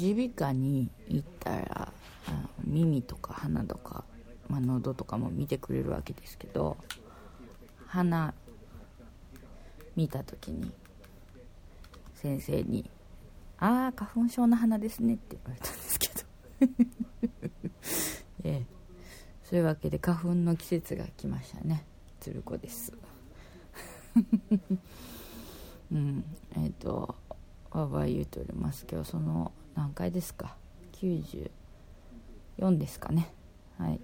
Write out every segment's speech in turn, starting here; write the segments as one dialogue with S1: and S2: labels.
S1: 耳鼻科に行ったらあの耳とか鼻とか、まあ、喉とかも見てくれるわけですけど鼻見た時に先生に「ああ花粉症の鼻ですね」って言われたんですけど。ええ。そういうわけで花粉の季節が来ましたね。鶴子です。うん。えっ、とわわ言うておりますけどその何回ですか？94ですかね。はい。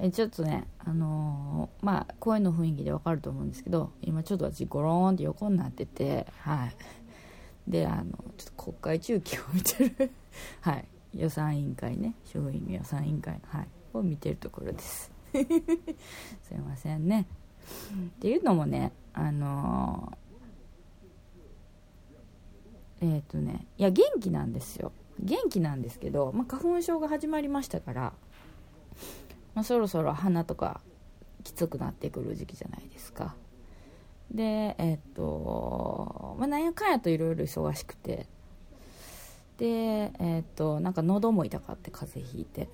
S1: えちょっとねあのー、まあ声の雰囲気でわかると思うんですけど今ちょっと私ゴローンって横になっててはい。であのちょっと国会中継を見てる。はい。予算委員会ね。衆議院予算委員会はい。を見てるところです。すいませんね。っていうのもねあのー、えっ、ー、とねいや元気なんですよ。元気なんですけど、まあ、花粉症が始まりましたから、まあ、そろそろ鼻とかきつくなってくる時期じゃないですか。でえっ、ー、と、まあ、なんやかんやといろいろ忙しくて。でえっ、となんか喉も痛かって風邪ひいて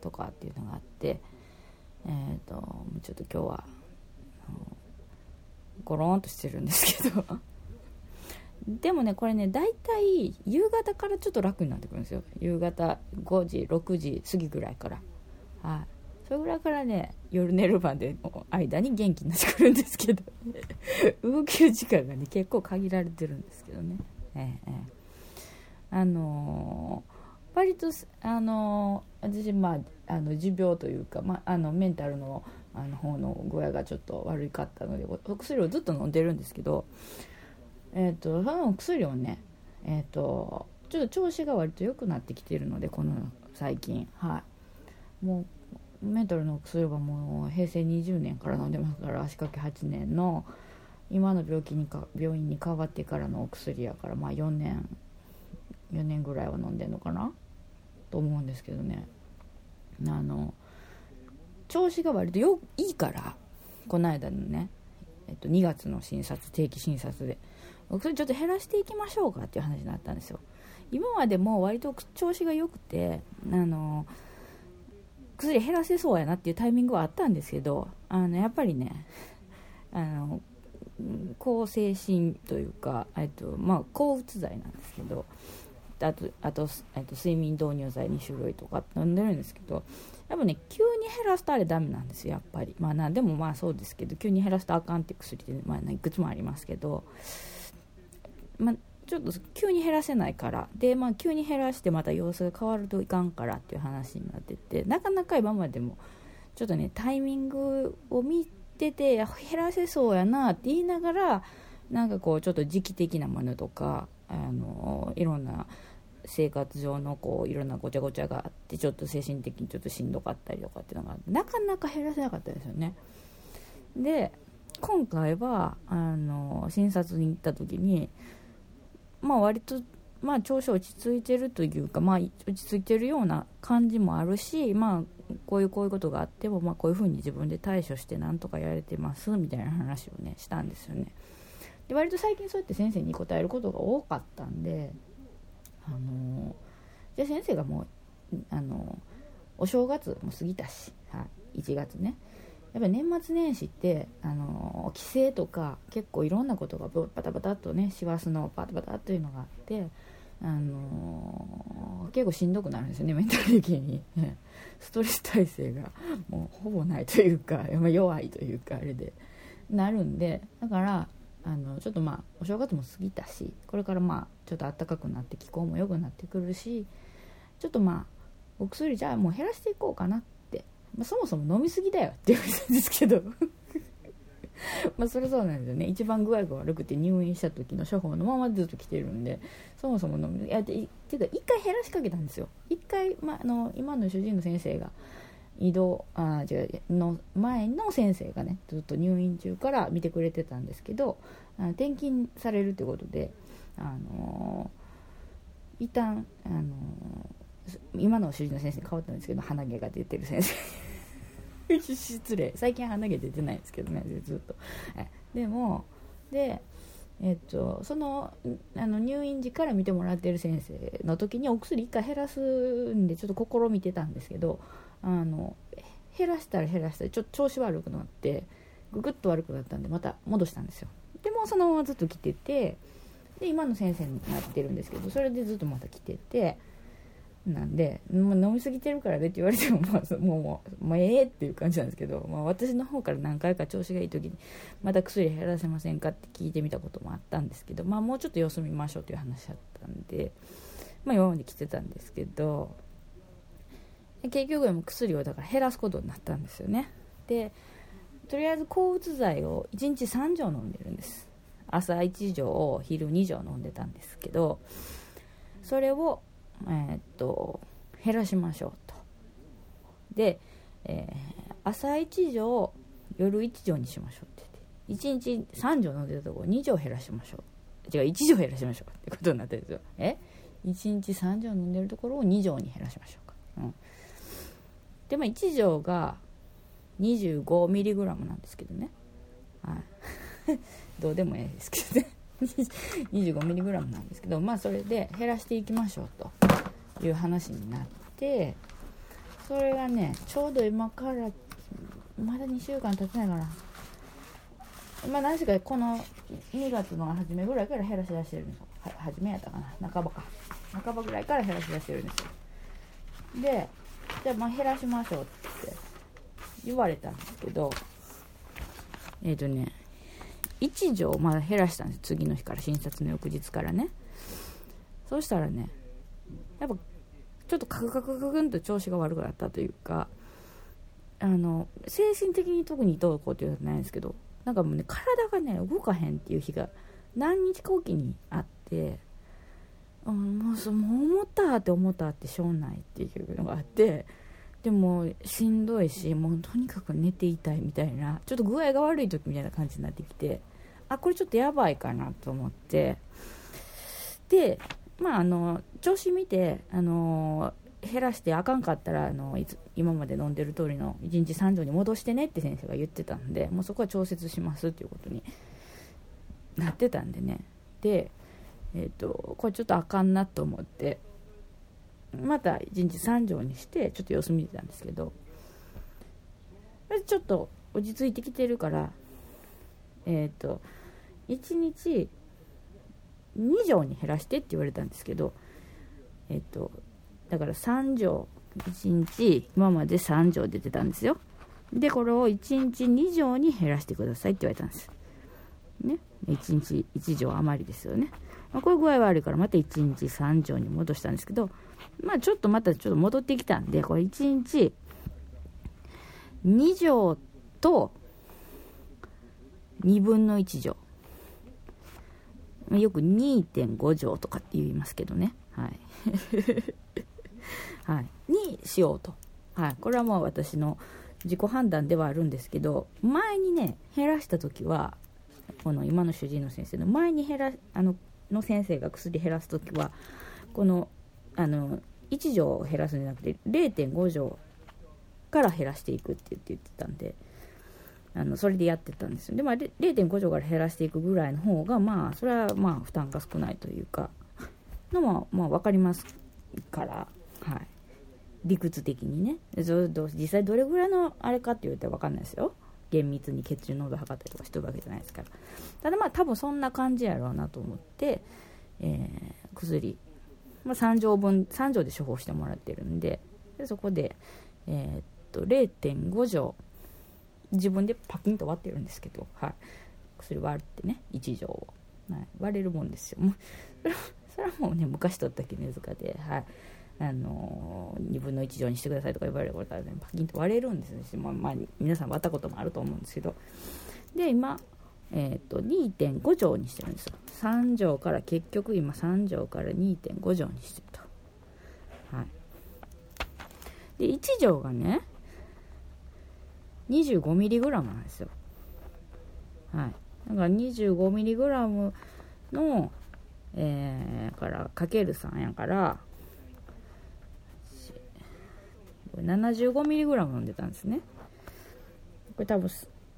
S1: とかっていうのがあってえっ、とちょっと今日はゴロンとしてるんですけど。でもねこれね大体夕方からちょっと楽になってくるんですよ。夕方5時6時過ぎぐらいから。はい。それぐらいからね夜寝るまでの間に元気になってくるんですけど。動きる時間がね結構限られてるんですけどね。ええあのー、割とあの、私まああの持病というか、まあ、あのメンタルのあの方の具合がちょっと悪かったのでお薬をずっと飲んでるんですけど、えーと、そのお薬をね、えーと、ちょっと調子が割と良くなってきてるのでこの最近。はい。もうメンタルの薬はもう平成20年から飲んでますから足掛け8年の今の病気にか病院に変わってからのお薬やからまあ4年4年ぐらいは飲んでんのかな？と思うんですけどね。あの調子が割とよいいからこの間のね、えっと、2月の診察定期診察でそれちょっと減らしていきましょうかっていう話になったんですよ。今までも割と調子が良くてあの薬減らせそうやなっていうタイミングはあったんですけどあのやっぱりねあの抗精神というか、えっとまあ、抗うつ剤なんですけどあとあと、えっと、睡眠導入剤2種類とか飲んでるんですけどやっぱね急に減らすとあれダメなんですよやっぱり。まあなでもまあそうですけど急に減らすとあかんって薬って、まあ、いくつもありますけどまあちょっと急に減らせないからで、まあ、急に減らしてまた様子が変わるといかんからっていう話になっててなかなか今までもちょっとねタイミングを見てて減らせそうやなって言いながらなんかこうちょっと時期的なものとかあのいろんな生活上のこういろんなごちゃごちゃがあってちょっと精神的にちょっとしんどかったりとかっていうのがなかなか減らせなかったですよね。で今回はあの診察に行った時にまあ割とまあ調子落ち着いてるというかまあ落ち着いてるような感じもあるしまあこういうこういうことがあってもまあこういうふうに自分で対処してなんとかやれてますみたいな話をねしたんですよね。で割と最近そうやって先生に答えることが多かったんであのじゃあ先生がもうあのお正月も過ぎたし、はい、1月ね。やっぱり年末年始ってあの帰省とか結構いろんなことがバタバタっとね師走のバタバタっというのがあってあの結構しんどくなるんですよねメンタル的に。ストレス耐性がもうほぼないというか弱いというかあれで。なるんでだからあのちょっとまあお正月も過ぎたしこれからまあちょっと暖かくなって気候も良くなってくるしちょっとまあお薬じゃあもう減らしていこうかなって、まあ、そもそも飲みすぎだよって言われたんですけど。まあそれそうなんですよね。一番具合が悪くて入院した時の処方のままずっと来てるんでそもそも飲みいやていうか一回減らしかけたんですよ。一回、まあ、あの今の主治医の先生が移動あ違うの前の先生がねずっと入院中から見てくれてたんですけどあ転勤されるということで、あのー、一旦、あのー、今の主治医の先生に変わったんですけど鼻毛が出てる先生失礼。最近鼻毛出てないですけどねずっと。でもでえっと、そのあの入院時から見てもらってる先生の時にお薬1回減らすんでちょっと試みてたんですけどあの減らしたら減らしたらちょっと調子悪くなってぐぐっと悪くなったんでまた戻したんですよ。でもそのままずっと来ててで今の先生になってるんですけどそれでずっとまた来ててなんで、もう飲みすぎてるからねって言われても、まあ、もう、もう、もうええっていう感じなんですけど、まあ、私の方から何回か調子がいい時に、また薬減らせませんかって聞いてみたこともあったんですけど、まあ、もうちょっと様子見ましょうという話だったんで、まあ、今まで来てたんですけど、結局も薬をだから減らすことになったんですよね。で、とりあえず抗うつ剤を1日3錠飲んでるんです。朝1錠、昼2錠飲んでたんですけど、それをえー、っと減らしましょうと。で、えー、朝1錠夜1錠にしましょうって言って。1日3錠飲んでたところ2錠減らしましょう。違う1錠減らしましょうってことになってるんですよ。え？1日3錠飲んでるところを2錠に減らしましょうか、うん、でま1錠が 25mg なんですけどね。はい。どうでもええですけどね。25mg なんですけどまあそれで減らしていきましょうと。いう話になってそれがねちょうど今からまだ2週間経ってないかな。まあ何しかこの2月の初めぐらいから減らし出してるんですよ。初めやったかな。半ばか。半ばぐらいから減らし出してるんですよ。でじゃあまあ減らしましょうって言われたんですけどえっ、ー、とね1錠まだ減らしたんです次の日から診察の翌日からね。そうしたらねやっぱちょっとカクカクカクンと調子が悪くなったというかあの精神的に特にどうこうっていうのはないんですけどなんかもうね体がね動かへんっていう日が何日かおきにあって、うん、もうそもう思ったって思ったってしょうないっていうのがあってでもしんどいしもうとにかく寝ていたいみたいなちょっと具合が悪い時みたいな感じになってきてあこれちょっとやばいかなと思って。でまああの調子見てあの減らしてあかんかったらあのいつ今まで飲んでる通りの1日3錠に戻してねって先生が言ってたんでもうそこは調節しますっていうことになってたんでね。でえっ、ー、とこれちょっとあかんなと思ってまた1日3錠にしてちょっと様子見てたんですけどちょっと落ち着いてきてるからえっ、ー、と1日2錠に減らしてって言われたんですけどえっ、とだから3錠1日今まで3錠出てたんですよ。でこれを1日2錠に減らしてくださいって言われたんです。ね。1日1錠余りですよね、まあ、こういう具合悪いからまた1日3錠に戻したんですけどまあちょっとまたちょっと戻ってきたんで、これ1日2畳と2分の1畳。よく2.5畳とかって言いますけどね。はい。はい。にしようと。はい。これはもう私の自己判断ではあるんですけど、前にね、減らした時は、この今の主治医の先生の前に減ら、あの、の先生が薬減らす時は、このあの1錠減らすんじゃなくて0.5錠から減らしていくって言って言ってたんであのそれでやってたんですよ。でまあ0.5錠から減らしていくぐらいの方がまあそれはまあ負担が少ないというか。のもまあ分かりますから。はい。理屈的にね。実際どれぐらいのあれかって言うと分かんないですよ。厳密に血中濃度測ったりとかしてるわけじゃないですから。ただまあ多分そんな感じやろうなと思って、えー、薬まあ、3錠分3錠で処方してもらってるんででそこで、えー、っと0.5錠自分でパキンと割ってるんですけど、はい、薬割ってね1錠を、はい、割れるもんですよ。もうそれはもうね昔取った絹塚で、はい。あのー、2分の1錠にしてくださいとか言われることは、ね、パキンと割れるんですよ、まあ、まあ、皆さん割ったこともあると思うんですけど。で今えーと、2.5錠にしてるんですよ。3錠から結局今3錠から2.5錠にしてると。はい。で1錠がね 25mg なんですよ。はい。だから 25mg のえー、からかける3やから 75mg 飲んでたんですね。これ多分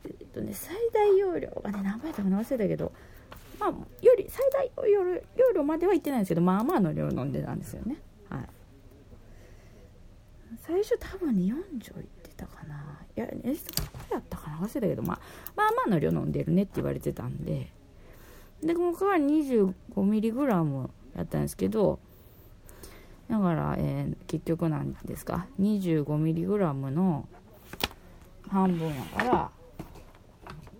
S1: えっとね、最大容量がね、何倍だか忘れたけど、まあ、より最大夜夜までは行ってないんですけどまあまあの量飲んでたんですよね。はい。最初多分ね4錠行ってたかな。いやえそこやったかな？忘れたけど、まあ、まあまあの量飲んでるねって言われてたんで。でここから 25mg やったんですけどだから、えー、結局なんですか？25mg の半分やから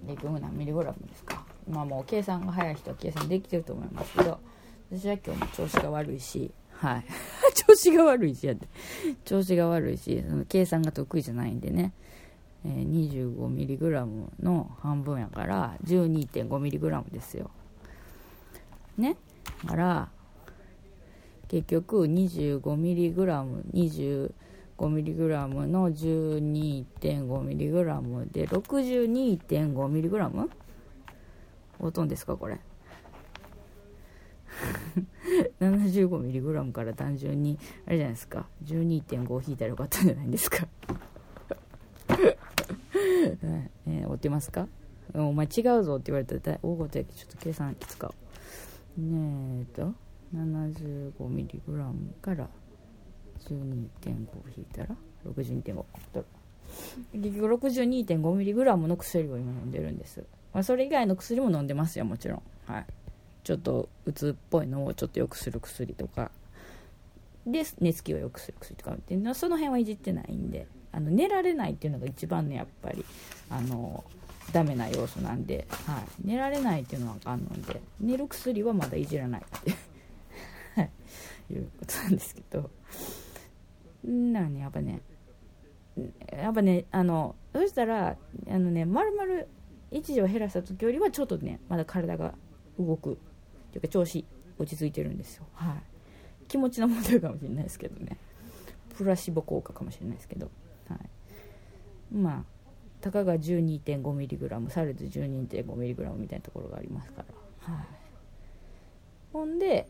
S1: 結局何ミリグラムですか？まあもう計算が早い人は計算できてると思いますけど私は今日も調子が悪いしはい。調子が悪いしやって調子が悪いしその計算が得意じゃないんでね、25mg の半分やから 12.5mg ですよ。ね。だから結局 25mg25mg の 12.5mg で 62.5mg? おとんですかこれ？75mg から単純にあれじゃないですか。12.5引いたらよかったんじゃないですかえー、追ってますか？お前違うぞって言われたら大ごとやけちょっと計算使うねえっと 75mg から12.5引いたら62.5結局 62.5mg の薬を今飲んでるんです、まあ、それ以外の薬も飲んでますよもちろん。はい。ちょっとうつっぽいのをちょっと良くする薬とか。で寝つきを良くする薬とか。っていうのはその辺はいじってないんで。あの寝られないっていうのが一番ねやっぱりあのダメな要素なんで、はい、寝られないっていうのはあかんので寝る薬はまだいじらないっていう ことなんですけど。なねやっぱねやっぱねあのそしたらあのね丸々一時を減らした時よりはちょっとねまだ体が動くというか調子落ち着いてるんですよ。はい。気持ちの問題かもしれないですけどね。プラシボ効果かもしれないですけど。はい。まあたかが 12.5mg されず 12.5mg みたいなところがありますから。はい。ほんで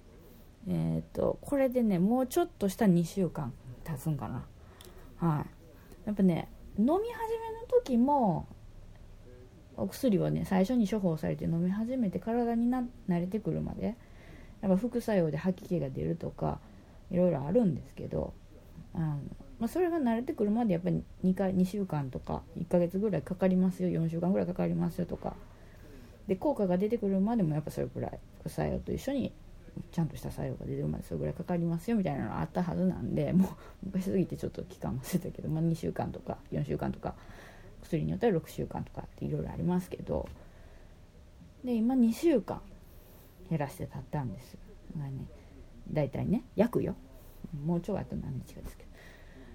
S1: えっ、ー、とこれでねもうちょっとした2週間経つんかな。はい。やっぱね飲み始めの時もお薬はね最初に処方されて飲み始めて体にな慣れてくるまでやっぱ副作用で吐き気が出るとかいろいろあるんですけどあの、まあ、それが慣れてくるまでやっぱり 2, 回2週間とか1ヶ月ぐらいかかりますよ。4週間ぐらいかかりますよとか。で効果が出てくるまでもやっぱそれくらい副作用と一緒にちゃんとした作用が出てるまでそれぐらいかかりますよみたいなのがあったはずなんでもう昔すぎてちょっと期間忘れたけど、まあ、2週間とか4週間とか薬によっては6週間とかっていろいろありますけどで今2週間減らして経ったんですだね大体ね約よ。もうちょいあと何日かですけど。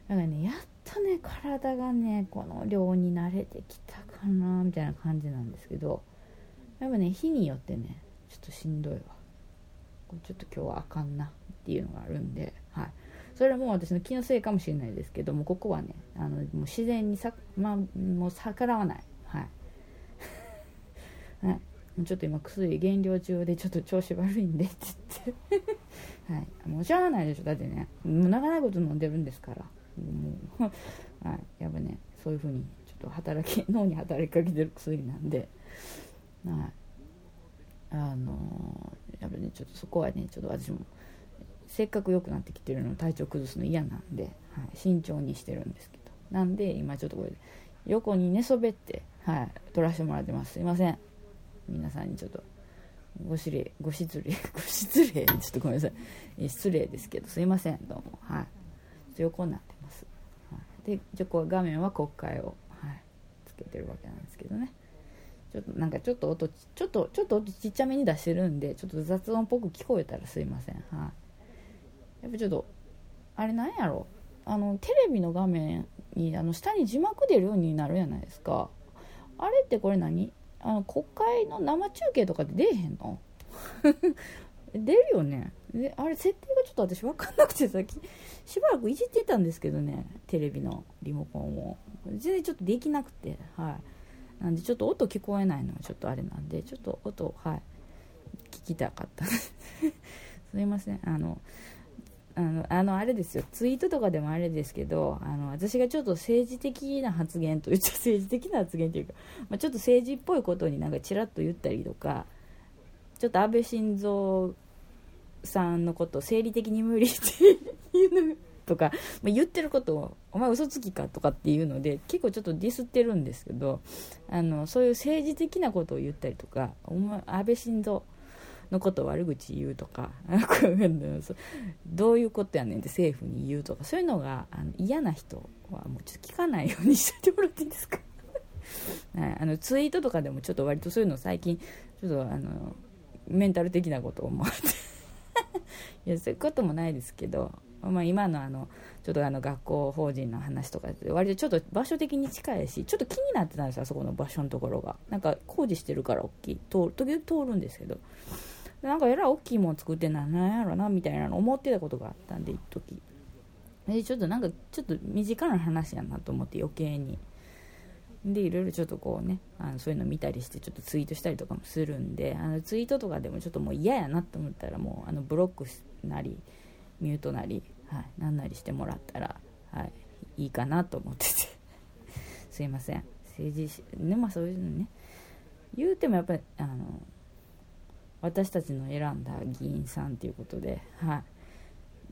S1: だからねやっとね体がねこの量に慣れてきたかなみたいな感じなんですけどやっぱね日によってねちょっとしんどいわ。ちょっと今日はあかんなっていうのがあるんで、はい、それはもう私の気のせいかもしれないですけどもここはねあのもう自然にさ、まあ、もう逆らわない、はい。はい、ちょっと今薬減量中でちょっと調子悪いんでって言って。はい、もうしゃあないでしょだってね。もう長いこと飲んでるんですから。もう、はい、やっぱねそういうふうにちょっと働き脳に働きかけてる薬なんで、はい。あのやっぱねちょっとそこはねちょっと私もせっかく良くなってきてるの体調崩すの嫌なんで、はい、慎重にしてるんですけど。なんで今ちょっとこれ横に寝そべって、はい、撮らせてもらってます。すいません。皆さんにちょっとご失礼ご失礼ご失礼。ちょっとごめんなさい。失礼ですけどすいません。どうも。はい。横になって、でじゃこ画面は国会を、はい、つけてるわけなんですけどね。ちょっとなんかちょっと音ちょっとちょっと音ちっちゃめに出してるんでちょっと雑音っぽく聞こえたらすいません。はい、やっぱちょっとあれなんやろ。あのテレビの画面にあの下に字幕出るようになるじゃないですか。あれってこれ何？あの国会の生中継とかで出えへんの？出るよね。であれ設定がちょっと私分かんなくてさしばらくいじってたんですけどねテレビのリモコンを。全然ちょっとできなくてはい。なんでちょっと音聞こえないのはちょっとあれなんでちょっと音はい。聞きたかった。すいません。あのあのあのあれですよ。ツイートとかでもあれですけどあの私がちょっと政治的な発言と言っちゃ政治的な発言というか、まあ、ちょっと政治っぽいことになんかちらっと言ったりとかちょっと安倍晋三さんのこと生理的に無理っていうのとか、まあ、言ってることを「お前嘘つきか」とかっていうので結構ちょっとディスってるんですけどあのそういう政治的なことを言ったりとか「お前安倍晋三のことを悪口言うとか どういうことやねんって政府に言うとかそういうのがあの嫌な人はもうちょっと聞かないようにしてもらっていいですか？はい、あのツイートとかでもちょっと割とそういうの最近ちょっとあのメンタル的なことを思って。いやそういうこともないですけどまあ、今のあのちょっとあの学校法人の話とか割とちょっと場所的に近いしちょっと気になってたんですよあそこの場所のところが。なんか工事してるから大きい通時々通るんですけど。なんかえらい大きいもん作ってんなんやろなみたいなの思ってたことがあったんで一時。でちょっとなんかちょっと身近な話やなと思って余計に。でいろいろちょっとこうねあのそういうの見たりしてちょっとツイートしたりとかもするんであのツイートとかでもちょっともう嫌やなと思ったらもうあのブロックなりミュートなりはい、なんなりしてもらったら、はい、いいかなと思ってて。すいません。政治ねまあそういうのね。言うてもやっぱりあの私たちの選んだ議員さんということで、はい、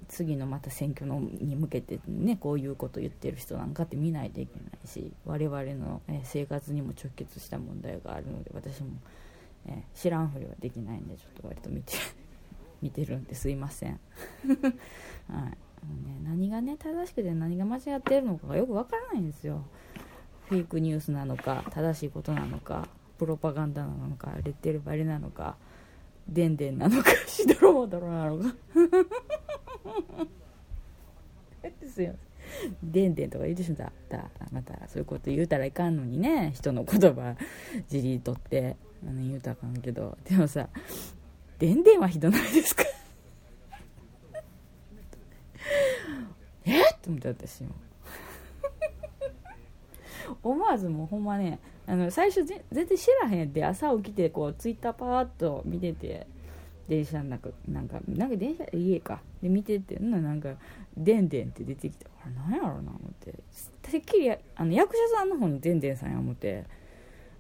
S1: 次のまた選挙のに向けてねこういうこと言ってる人なんかって見ないといけないし我々の、生活にも直結した問題があるので私も、え知らんふりはできないんでちょっと割と見て 見てるんですいません。はい。ね、何がね正しくて何が間違ってるのかがよくわからないんですよ。フェイクニュースなのか正しいことなのかプロパガンダなのかレッテルバリなのか。でんでんなのかしどろもどろなのか。ですよ。でんでんとか言うてしまったまたそういうこと言うたらいかんのにね人の言葉じり取ってあの言うたらあかんけど。でもさでんでんはひどないですか？えっ？と思って私も。思わずもうほんまねあの最初全然知らへんって朝起きてこうツイッターパーッと見てて電車の中なんかなんか電車家かで見ててななんか「でんでん」って出てきてあれ何やろうな思って。てっきりあの役者さんの方のでんでんさんや思って。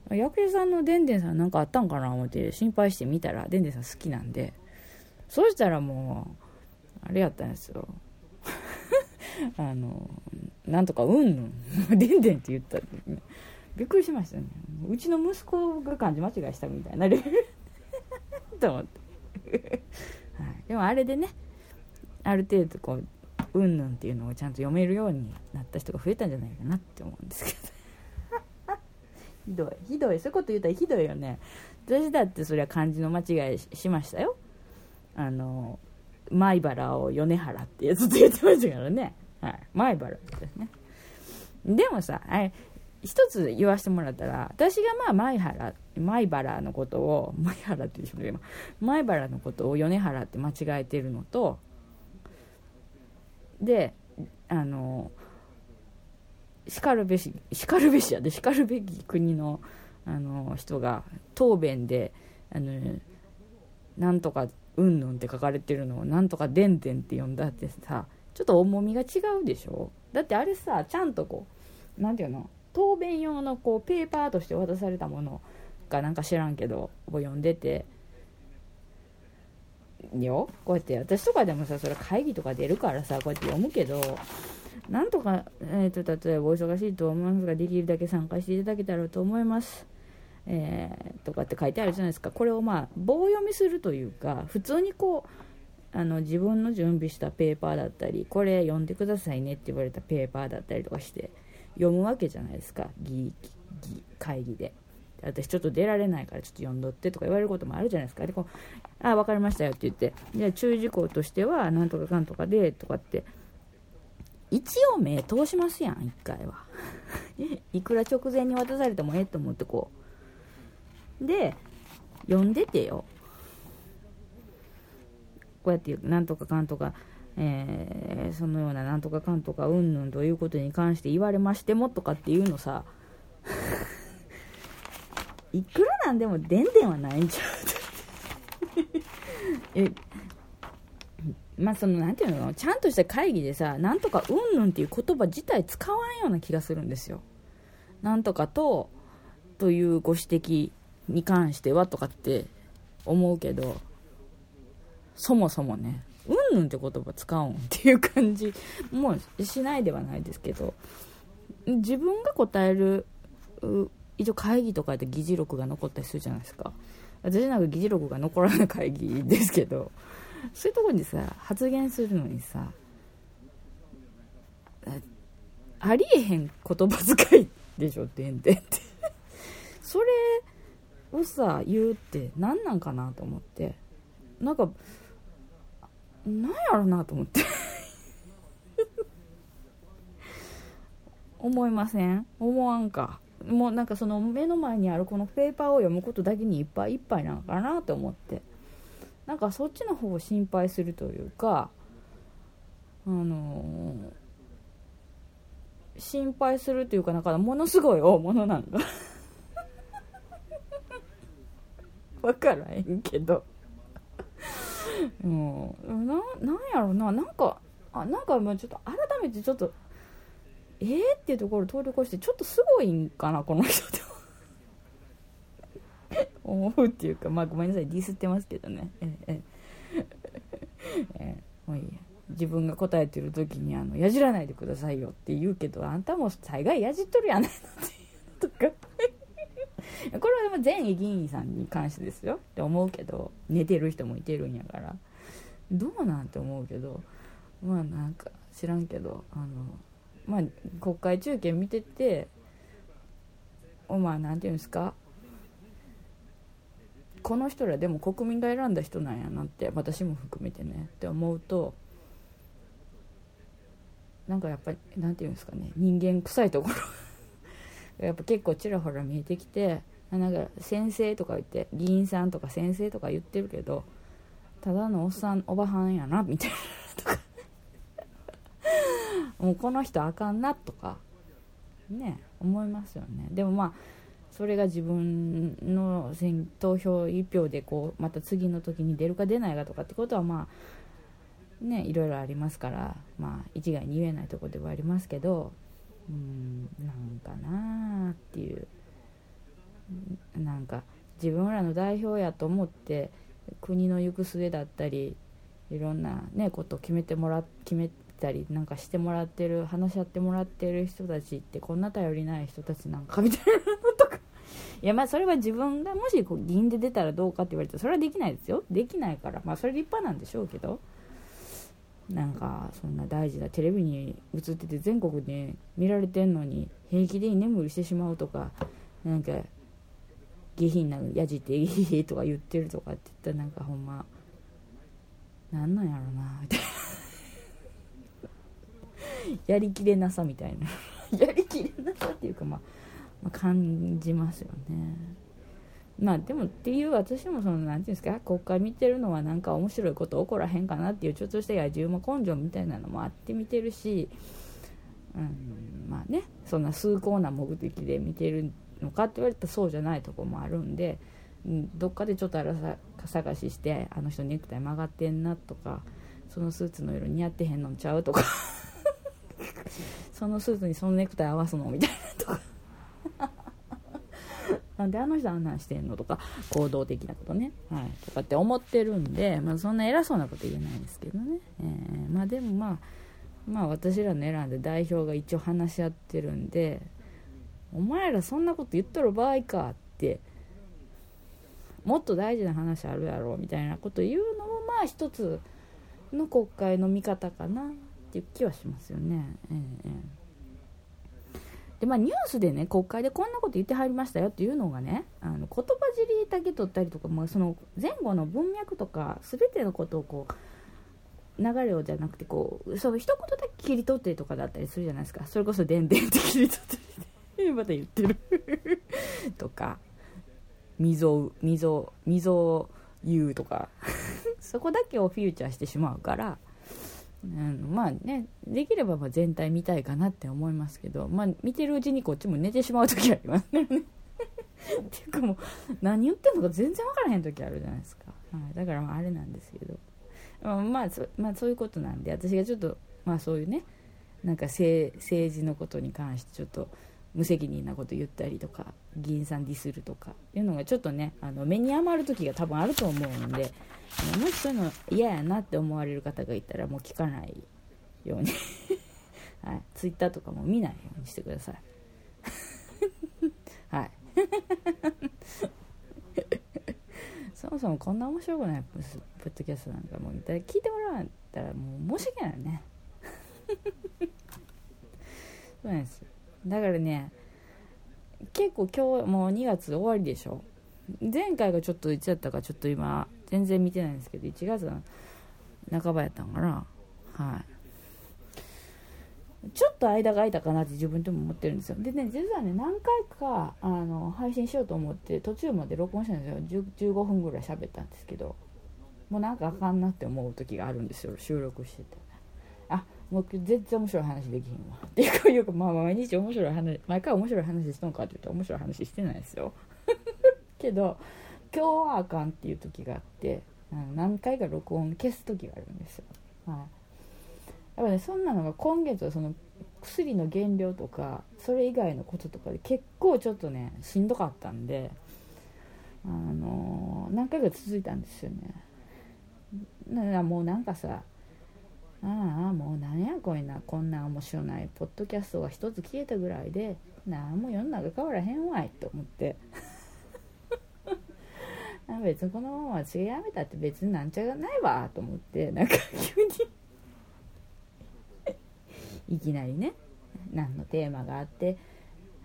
S1: 役者さんのでんでんさんなんかあったんかな思って心配して見たらでんでんさん好きなんで。そうしたらもうあれやったんですよ。あのなんとかうんぬん。でんでんって言ったって。びっくりしましたね。うちの息子が漢字間違いしたみたいなレベルと思って、はい、でもあれでねある程度こう「うんぬん」っていうのをちゃんと読めるようになった人が増えたんじゃないかなって思うんですけど。ひどい。ひどい。そういうこと言うたらひどいよね。私だってそりゃ漢字の間違いしましたよ。あの米原を米原ってずっと言ってましたからね。はい。前原ですね。でもさ、あれ、一つ言わせてもらったら、私がまあ、前原、前原のことを、前原って言うで前原のことを米原って間違えてるのと、で、あの、しかるべし、しかるべしやで、しかるべき国の、あの、人が、答弁で、あの、なんとか、うんぬんって書かれてるのを、なんとかでんでんって呼んだってさ、ちょっと重みが違うでしょ。だってあれさちゃんとこう何て言うの？答弁用のこうペーパーとして渡されたものがなんか知らんけどこう読んでてよこうやって私とかでもさそれ会議とか出るからさこうやって読むけどなんとか、えーと、例えばお忙しいと思いますができるだけ参加していただけたらと思います。えー、とかって書いてあるじゃないですかこれをまあ棒読みするというか普通にこうあの自分の準備したペーパーだったりこれ読んでくださいねって言われたペーパーだったりとかして読むわけじゃないですか。議会議で。私ちょっと出られないからちょっと読んどってとか言われることもあるじゃないですか。でこうあ分かりましたよって言って。じゃあ注意事項としてはなんとかかんとかでとかって。一応目通しますやん1回は。いくら直前に渡されてもええと思ってこう。で読んでてよ。こうやってなんとかかんとか、えー、そのようななんとかかんとかうんぬんということに関して言われましてもとかっていうのさ。いくらなんでもでんでんはないんちゃう えまあそのなんていうの？ちゃんとした会議でさなんとかうんぬんっていう言葉自体使わんような気がするんですよ。なんとかとというご指摘に関してはとかって思うけどそもそもね「うんぬん」って言葉使うんっていう感じもしないではないですけど自分が答える一応会議とかで議事録が残ったりするじゃないですか。私なんか議事録が残らない会議ですけどそういうとこにさ発言するのにさありえへん言葉遣いでしょってんてって。それをさ言うって何なんかなと思って。なんかなんやろなと思って。思いません？思わんか。もうなんかその目の前にあるこのペーパーを読むことだけにいっぱいいっぱいなのかなと思って。なんかそっちの方を心配するというかあのー、心配するというかなんかものすごい大物なんだ分からへんけど。うん、ななんやろな。なんかあなんかまあちょっと改めてちょっとえー？っていうところ通り越してちょっとすごいんかなこの人って思うっていうかまあごめんなさい。ディスってますけどね。ええ。えもうい。いや自分が答えてる時にあの「やじらないでくださいよ」って言うけどあんたも大概やじっとるやないのっていうとか。これはでも全議員さんに関してですよって思うけど寝てる人もいてるんやから。どうなんて思うけどまあなんか知らんけどあのまあ国会中継見ててお前なんていうんですか？この人らでも国民が選んだ人なんやなって私も含めてねって思うとなんかやっぱりなんていうんですかね人間臭いところ。やっぱ結構ちらほら見えてきてなんか先生とか言って議員さんとか先生とか言ってるけどただのおっさんおばはんやなみたいなとか。もうこの人あかんなとかね思いますよね。でもまあそれが自分の選投票1票でこうまた次の時に出るか出ないかとかってことはまあねいろいろありますからまあ一概に言えないとこではありますけどうんなんかなあっていうなんか自分らの代表やと思って国の行く末だったりいろんなねこと決めてもら決めたりなんかしてもらってる話し合ってもらってる人たちってこんな頼りない人たちなんかみたいなのとか。いやまあそれは自分がもしこう議員で出たらどうかって言われたらそれはできないですよ。できないから。まあそれ立派なんでしょうけど。なんかそんな大事なテレビに映ってて全国で見られてんのに平気で居眠りしてしまうとかなんか下品なやじって「えへとか言ってるとかって言ったらなんかほんまなんなんやろなみたいな。やりきれなさみたいな。やりきれなさっていうか、まあ、まあ感じますよね。まあでもっていう私もその何て言うんですか国会見てるのはなんか面白いこと起こらへんかなっていうちょっとした野獣馬根性みたいなのもあって見てるし、うん、まあねそんな崇高な目的で見てるのかって言われたらそうじゃないとこもあるんで、うん、どっかでちょっとあらさ探ししてあの人ネクタイ曲がってんなとかそのスーツの色似合ってへんのちゃうとか そのスーツにそのネクタイ合わすのみたいなとか。なんであの人あんなんしてんのとか行動的なことね、はい、とかって思ってるんで、まあ、そんな偉そうなこと言えないですけどね、えー、まあでもまあまあ私らの選んで代表が一応話し合ってるんでお前らそんなこと言っとる場合かってもっと大事な話あるやろみたいなこと言うのもまあ一つの国会の見方かなっていう気はしますよね。ええでまあ、ニュースでね国会でこんなこと言ってはりましたよっていうのがねあの言葉尻だけ取ったりとか、まあ、その前後の文脈とか全てのことをこう流れをじゃなくてこうその一言だけ切り取ってとかだったりするじゃないですかそれこそ「でんでん」って切り取って また言ってる とか「溝溝溝言う」と かそこだけをフィーチャーしてしまうから。うん、まあねできればま全体見たいかなって思いますけど、まあ、見てるうちにこっちも寝てしまう時ありますね。っていうかもう何言ってんのか全然分からへん時あるじゃないですか、はい、だからまああれなんですけど、まあ、まあそまあ、そういうことなんで私がちょっとまあそういうねなんか政治のことに関してちょっと無責任なこと言ったりとか議員さんディスるとかいうのがちょっとねあの目に余る時が多分あると思うんでもしそういうの嫌やなって思われる方がいたらもう聞かないように。はい、ツイッターとかも見ないようにしてください。はい。そもそもこんな面白くないポッドキャストなんかもう聞いてもらったらもう申し訳ないよね。そうなんですだからね結構今日もう2月終わりでしょ。前回がちょっといつやったかちょっと今全然見てないんですけど1月の半ばやったんかな。はい。ちょっと間が空いたかなって自分でも思ってるんですよ。でね実はね何回かあの配信しようと思って途中まで録音したんですよ。15分ぐらい喋ったんですけど。もうなんかあかんなって思う時があるんですよ収録してて。あもう全然面白い話できひんわ。っていうかまあ毎日面白い話毎回面白い話しとんかって言うと面白い話してないですよ。けど今日はあかんっていう時があってあの何回か録音消す時があるんですよ。はい。やっぱねそんなのが今月はその薬の原料とかそれ以外のこととかで結構ちょっとねしんどかったんであのー、何回か続いたんですよね。だからもうなんかさああもう何やこいなこんな面白ないポッドキャストが一つ消えたぐらいで何も世の中変わらへんわいと思って。あ別にこのまま私がやめたって別になんちゃがないわと思ってなんか急に。いきなりね何のテーマがあって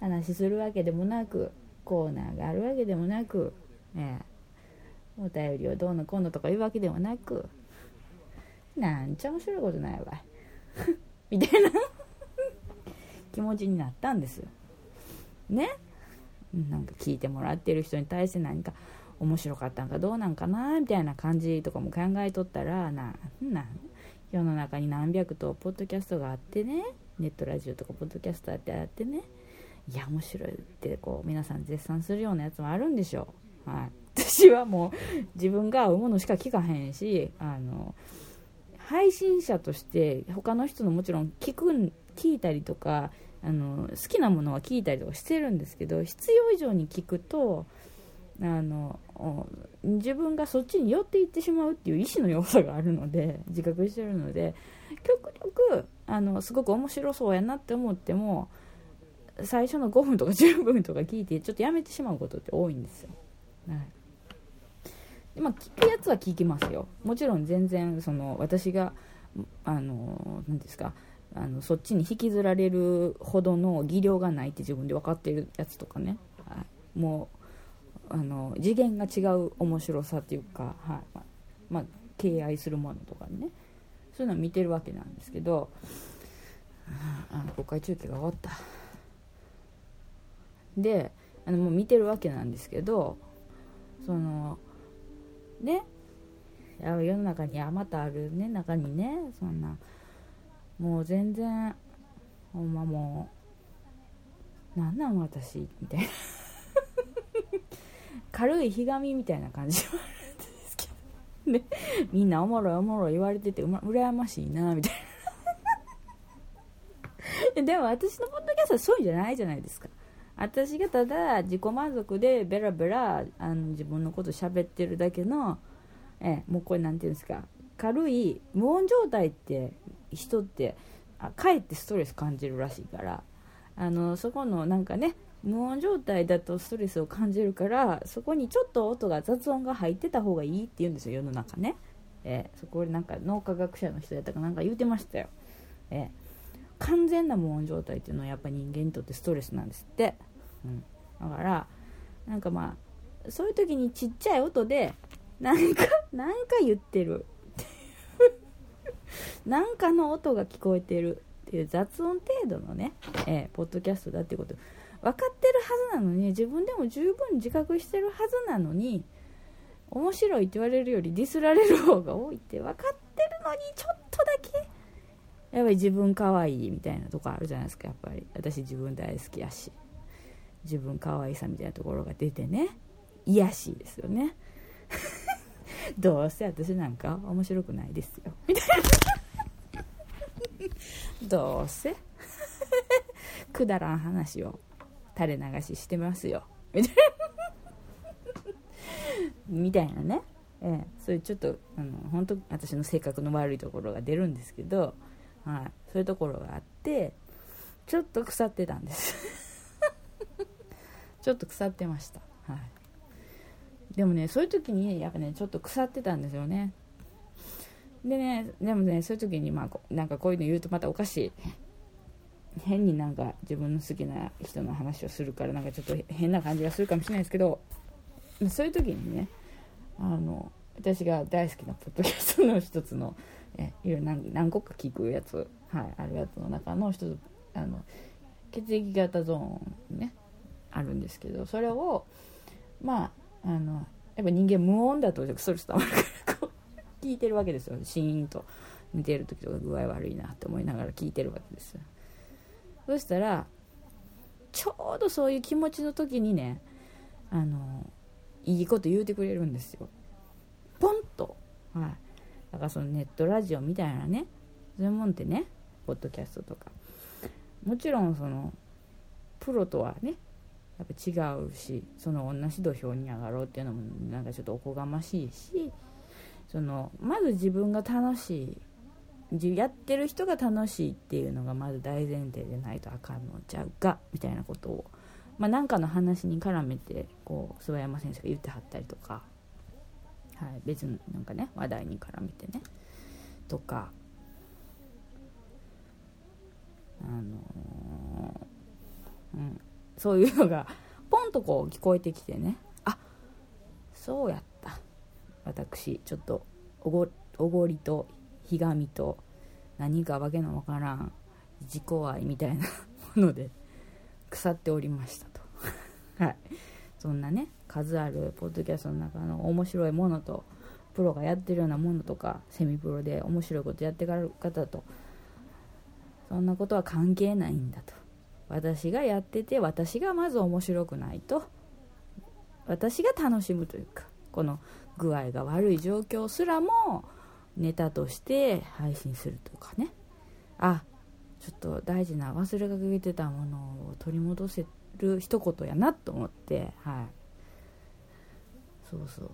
S1: 話するわけでもなくコーナーがあるわけでもなく、え、お便りをどうのこうのとか言うわけでもなくなんちゃ面白いことないわ。みたいな。気持ちになったんです。よね。なんか聞いてもらってる人に対して何か面白かったんかどうなんかなみたいな感じとかも考えとったらなんなん世の中に何百とポッドキャストがあってねネットラジオとかポッドキャストってあってねいや面白いってこう皆さん絶賛するようなやつもあるんでしょう、はい、私はもう自分が合うものしか聞かへんしあの配信者として他の人のもちろん聞く聞いたりとかあの好きなものは聞いたりとかしてるんですけど必要以上に聞くとあの自分がそっちに寄っていってしまうっていう意志の弱さがあるので自覚してるので極力あのすごく面白そうやなって思っても最初の5分とか10分とか聞いてちょっとやめてしまうことって多いんですよ。はい。まあ、聞くやつは聞きますよ。もちろん全然その私があの何ですかあのそっちに引きずられるほどの技量がないって自分で分かってるやつとかね、はい、もうあの次元が違う面白さっていうか、はい。まあ、敬愛するものとかね。そういうのを見てるわけなんですけどあの国会中継が終わった。であのもう見てるわけなんですけどそのね。世の中にあまたあるね中にね。そんなもう全然ほんまもうなんなん私みたいな。軽いひがみみたいな感じもあるんですけど、ね、みんなおもろいおもろい言われててう、ま、羨ましいなみたいな。でも私のポッドキャストはそういうんじゃないじゃないですか。私がただ自己満足でベラベラあの自分のこと喋ってるだけのえもうこれ何て言うんですか。軽い無音状態って人ってあかえってストレス感じるらしいから。あのそこのなんかね無音状態だとストレスを感じるからそこにちょっと音が雑音が入ってた方がいいって言うんですよ世の中ね、えー、そこでなんか脳科学者の人やったかなんか言うてましたよ、えー、完全な無音状態っていうのはやっぱ人間にとってストレスなんですって、うん、だからなんかまあそういう時にちっちゃい音でなんかなんか言ってる。なんかの音が聞こえてるっていう雑音程度のね、えー、ポッドキャストだってこと。分かってるはずなのに自分でも十分自覚してるはずなのに面白いって言われるよりディスられる方が多いって分かってるのにちょっとだけ。やっぱり自分可愛いみたいなとこあるじゃないですかやっぱり。私自分大好きやし。自分可愛さみたいなところが出てね。癒しいですよね。どうせ私なんか面白くないですよ。みたいなどうせ。くだらん話を。垂れ流ししてますよ。みたいな。ね、ええ、そういうちょっとあの本当私の性格の悪いところが出るんですけど、はい、そういうところがあってちょっと腐ってたんです。ちょっと腐ってました、はい、でもねそういう時にやっぱねちょっと腐ってたんですよね。でねでもねそういう時にまあなんかこういうの言うとまたおかしい。変になんか自分の好きな人の話をするからなんかちょっと変な感じがするかもしれないですけどそういう時にねあの私が大好きなポッドキャストの一つのえいろいろ何個か聞くやつ、はい、あるやつの中の一つあの血液型ゾーンねあるんですけどそれをまああのやっぱ人間無音だとストレス溜まるから聞いてるわけですよ。シーンと寝てる時とか具合悪いなって思いながら聞いてるわけですよ。そしたらちょうどそういう気持ちの時にねあのいいこと言うてくれるんですよ。ポンと。はい。だからそのネットラジオみたいなねそういうもんってねポッドキャストとか。もちろんそのプロとはねやっぱ違うしその同じ土俵に上がろうっていうのもなんかちょっとおこがましいしそのまず自分が楽しいやってる人が楽しいっていうのがまず大前提でないとあかんのちゃうかみたいなことを、まあ、なんかの話に絡めてこう諏訪山先生が言ってはったりとか、はい、別のなんかね話題に絡めてねとか。あのー、うん、そういうのがポンとこう聞こえてきてね。あそうやった。私ちょっとおごおごりとひがみと何かわけのわからん自己愛みたいな もので腐っておりましたと。はい。そんなね数あるポッドキャストの中の面白いものとプロがやってるようなものとかセミプロで面白いことやってかる方とそんなことは関係ないんだと。私がやってて私がまず面白くないと私が楽しむというかこの具合が悪い状況すらもネタとして配信するとかね。あちょっと大事な忘れかけてたものを取り戻せる一言やなと思って。はい。そうそう。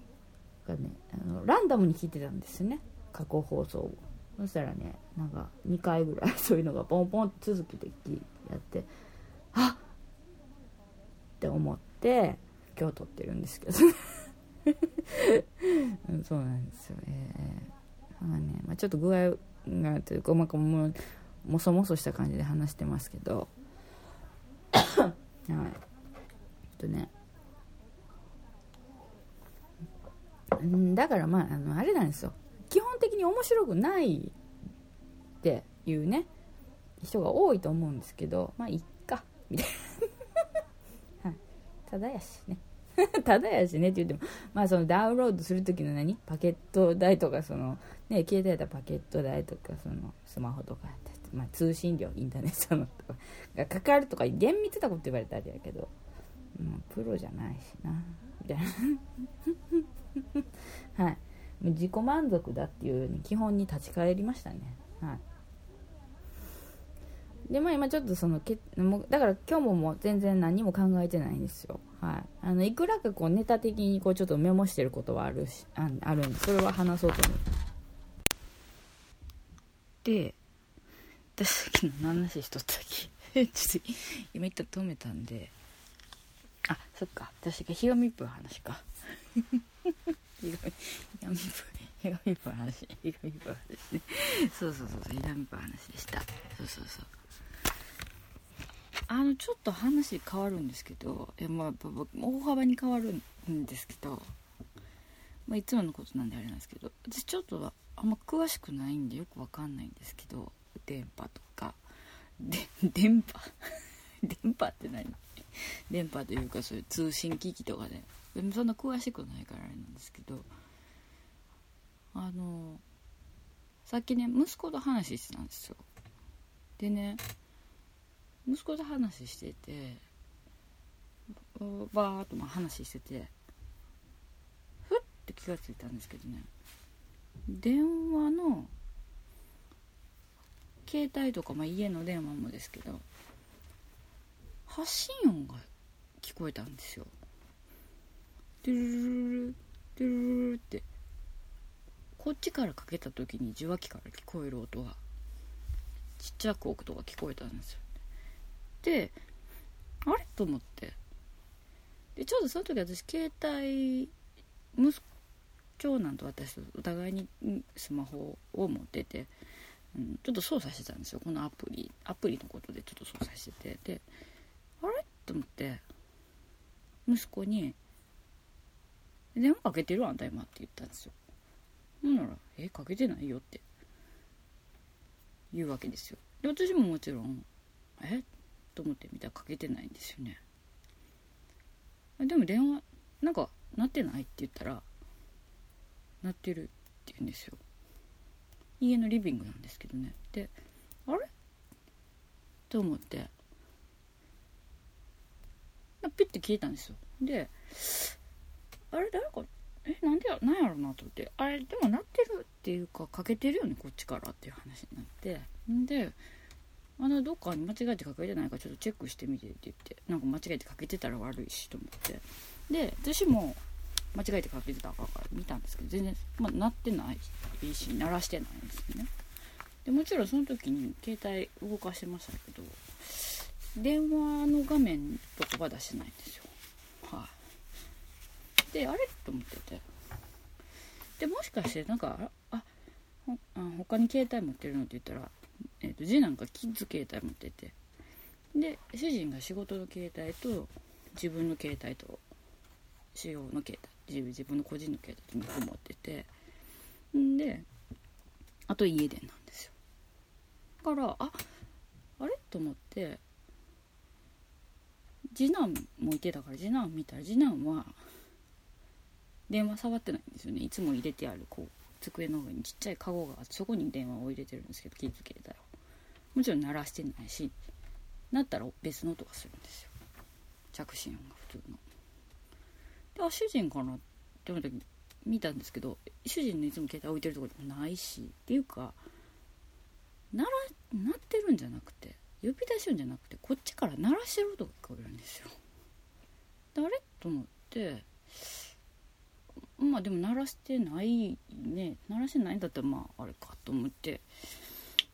S1: がねあのランダムに聞いてたんですよね。過去放送を。そしたらねなんか2回ぐらい そういうのがポンポン続けてやってあっ!って思って今日撮ってるんですけど うん、そうなんですよ、えーまあねまあ、ちょっと具合がというか、まあ、ももそもそした感じで話してますけど。はい。とね。だからまああのあれなんですよ。基本的に面白くないっていうね人が多いと思うんですけどまあいっかみたいな、はい、ただやしね。ただやしねって言ってもまあそのダウンロードする時の何？パケット代とかそのね携帯やったらパケット代とかそのスマホとかまあ、通信料インターネットのとかがかかるとか厳密なこと言われたらあれやけど、うん、プロじゃないしなみたいな。はい。自己満足だっていう基本に立ち返りましたね。はい。でまあ今ちょっとそのけだから今日ももう全然何も考えてないんですよ。はい。あのいくらかこうネタ的にこうちょっとメモしてることはあるしああるんでそれは話そうと思ってで私さっきの何話しとったっけ？ちょっと今一旦止めたんで。あそっか。私がひがみっぽい話か。ひがみっぽいひがみっぽい話。ひがみっぽい話ね。そうそうそうひがみっぽい話でした。そうそうそう。あのちょっと話変わるんですけどえ、まあ、大幅に変わるんですけど、まあ、いつものことなんであれなんですけど私ちょっとあんま詳しくないんでよくわかんないんですけど電波とか。で電波？電波って何？電波というかそういう通信機器とかで、ね、そんな詳しくないからあれなんですけどあのさっきね息子と話してたんですよ。でね息子と話しててバーっとまあ話しててふって気が付いたんですけどね。電話の携帯とか、まあ、家の電話もですけど発信音が聞こえたんですよ。ドゥルルルルドゥルルルってこっちからかけた時に受話器から聞こえる音がちっちゃく音が聞こえたんですよであれ？と思って。でちょうどその時私携帯息子長男と私とお互いにスマホを持ってて、うん、ちょっと操作してたんですよ。このアプリアプリのことでちょっと操作してて。であれ？と思って息子に「電話かけてるあんた今」って言ったんですよ。ほんなら「えかけてないよ」って言うわけですよ。で私ももちろん「え？と思ってみたらかけてないんですよね。でも電話なんか鳴ってないって言ったら鳴ってるって言うんですよ。家のリビングなんですけどね。であれ？と思って。ピッて消えたんですよ。であれ誰かえなんでやなんやろなと思って。あれでも鳴ってるっていうかかけてるよねこっちからっていう話になって。であのどっかに間違えてかけてないかちょっとチェックしてみてって言ってなんか間違えてかけてたら悪いしと思って。で私も間違えてかけてたから見たんですけど全然、まあ、鳴ってないし鳴らしてないんですよね。でもちろんその時に携帯動かしてましたけど電話の画面とかは出してないんですよ。はい、であれ？と思ってて。でもしかしてなんかああ他に携帯持ってるのって言ったらえーと、次男がキッズ携帯持ってて。で主人が仕事の携帯と自分の携帯と使用の携帯自分の個人の携帯と2個持ってて。んであと家電なんですよ。だからああれ？と思って。次男もいてたから次男見たら次男は電話触ってないんですよね。いつも入れてあるこう。机の上にちっちゃいカゴがあってそこに電話を入れてるんですけどキッズ携帯をもちろん鳴らしてないしなったら別の音がするんですよ着信音が普通のであ主人かなって思った時見たんですけど主人のいつも携帯置いてるところもないしっていうか鳴ら鳴ってるんじゃなくて呼び出しるんじゃなくてこっちから鳴らしてる音が聞こえるんですよ誰と思ってまあでも鳴らしてないね。鳴らしてないんだったらまああれかと思って。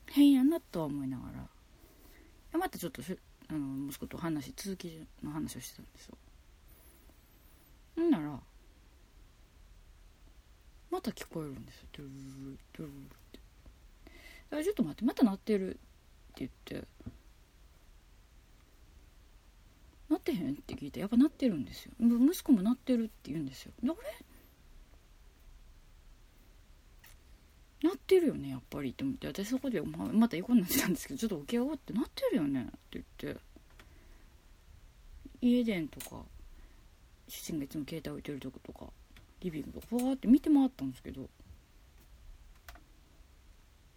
S1: 変やなとは思いながら。またちょっとあの息子と話続きの話をしてたんですよ。ほんならまた聞こえるんですよ。ドゥルルドゥルルって「あちょっと待ってまた鳴ってる」って言って「鳴ってへん?」って聞いてやっぱ鳴ってるんですよ息子も鳴ってるって言うんですよであれなってるよねやっぱりって思って。私そこでままた横になってたんですけどちょっと起き上がってなってるよねって言って。家電とか主人がいつも携帯置いてるとことかリビングとかふわーって見て回ったんですけど。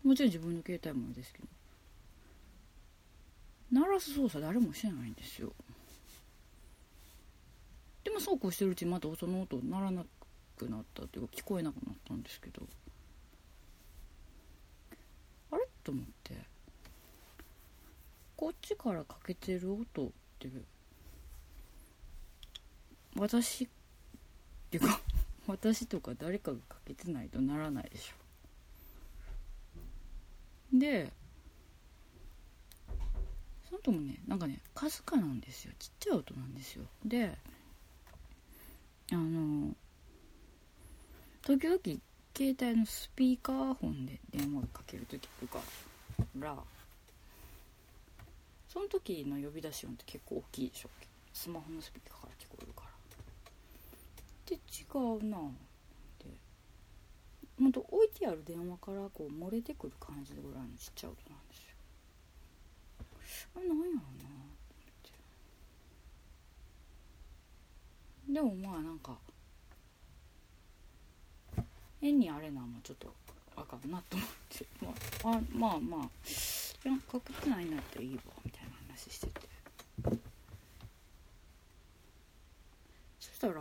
S1: もちろん自分の携帯もですけど。鳴らす操作誰もしてないんですよ。でもそうこうしてるうちにまたその音鳴らなくなったっていうか聞こえなくなったんですけど。と思って。こっちからかけてる音って。私っていうか 私とか誰かがかけてないとならないでしょ。でそのともねなんかねかすかなんですよ。ちっちゃい音なんですよ。であの時々携帯のスピーカーフォンで電話かける時とからその時の呼び出し音って結構大きいでしょ？スマホのスピーカーから聞こえるから。で違うなってほんと置いてある電話からこう漏れてくる感じぐらいのちっちゃい音なんですよ。あれなんやろうなでもまあなんか変にあれなんもちょっとあかんなと思って、まあ、あまあまあいやかけてないんだったらいいわみたいな話してて。そしたら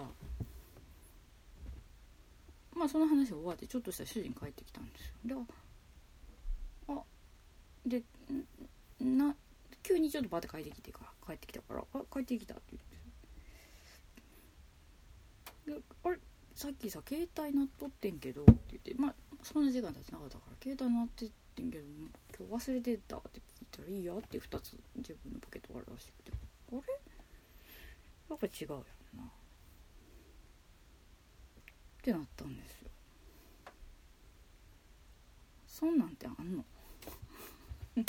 S1: まあその話終わってちょっとしたら主人帰ってきたんですよ。であでな急にちょっとバッて帰ってきてから帰ってきたから「あ帰ってきた」って言って。であれ？さっきさ携帯鳴っとってんけどって言ってまあそんな時間経ってなかったから携帯鳴ってってんけど今日忘れてたって聞いたらいいやって2つ自分のポケットから出してきて。あれ？やっぱ違うやんな。ってなったんですよ。そんなんてあんの？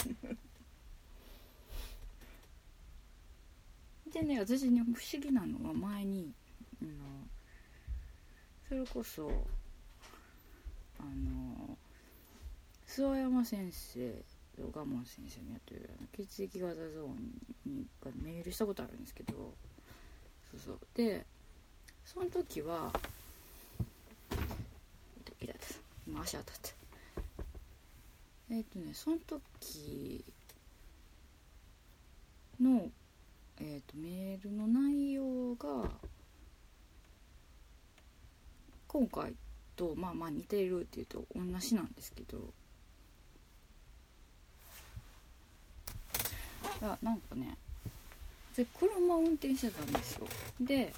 S1: でね私に不思議なのは前にあのそれこそあの諏訪山先生と蒲門先生のやってる血液型ゾーンにメールしたことあるんですけどそうそう。でその時は痛いです今足当たってえっ、とねその時のえーと、メールの内容が今回とまあまあ似てるっていうと同じなんですけど。あなんかねで車を運転してたんですよ。で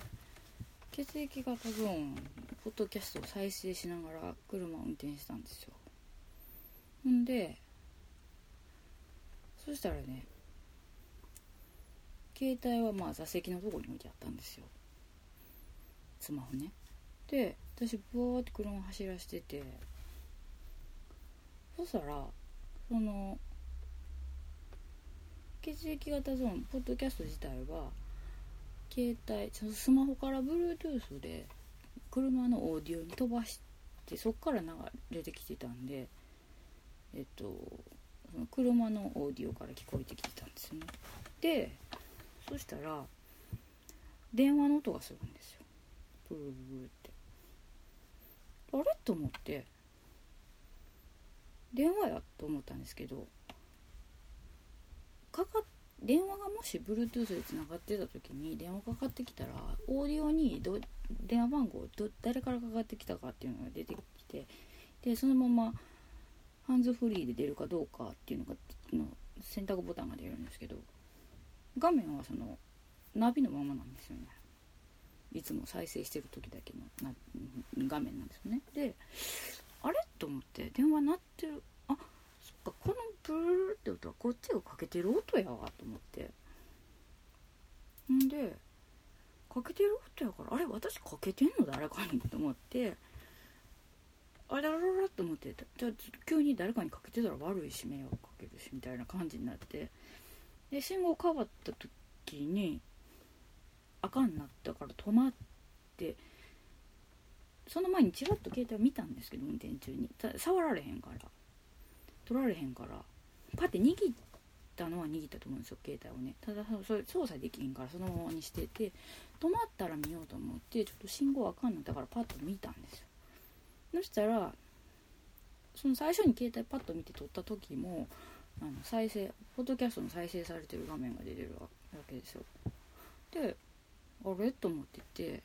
S1: 血液型ゾーンポッドキャストを再生しながら車を運転したんですよ。ほんでそしたらね携帯はまあ座席のとこに置いてあったんですよ。スマホね。で私ブワーって車走らせてて。そしたらその血液型ゾーンポッドキャスト自体は携帯スマホから Bluetooth で車のオーディオに飛ばしてそっから流れてきてたんでえっとその車のオーディオから聞こえてきてたんですよね。でそしたら電話の音がするんですよ。ブルブルって。あれ？と思って。電話やと思ったんですけど。かか電話がもし Bluetooth でつながってた時に電話かかってきたらオーディオにど電話番号ど誰からかかってきたかっていうのが出てきてでそのままハンズフリーで出るかどうかっていうのがの選択ボタンが出るんですけど。画面はそのナビのままなんですよね。いつも再生してる時だけのな画面なんですよね。であれ？と思って電話鳴ってる。あそっかこのブルルって音はこっちがかけてる音やわと思って。んでかけてる音やからあれ私かけてんの？誰かにと思って。あらららと思って。じゃあ急に誰かにかけてたら悪いし迷惑かけるしみたいな感じになって。で信号変わった時にあかんな。ったから止まってその前にちらっと携帯を見たんですけど運転中に。触られへんから。取られへんから。パッて握ったのは握ったと思うんですよ携帯をね。ただそれ操作できへんからそのままにしてて止まったら見ようと思ってちょっと信号あかんなったからパッと見たんですよ。そしたらその最初に携帯パッと見て撮った時もあの再生ポッドキャストの再生されてる画面が出てるわけですよ。であれ？と思ってて。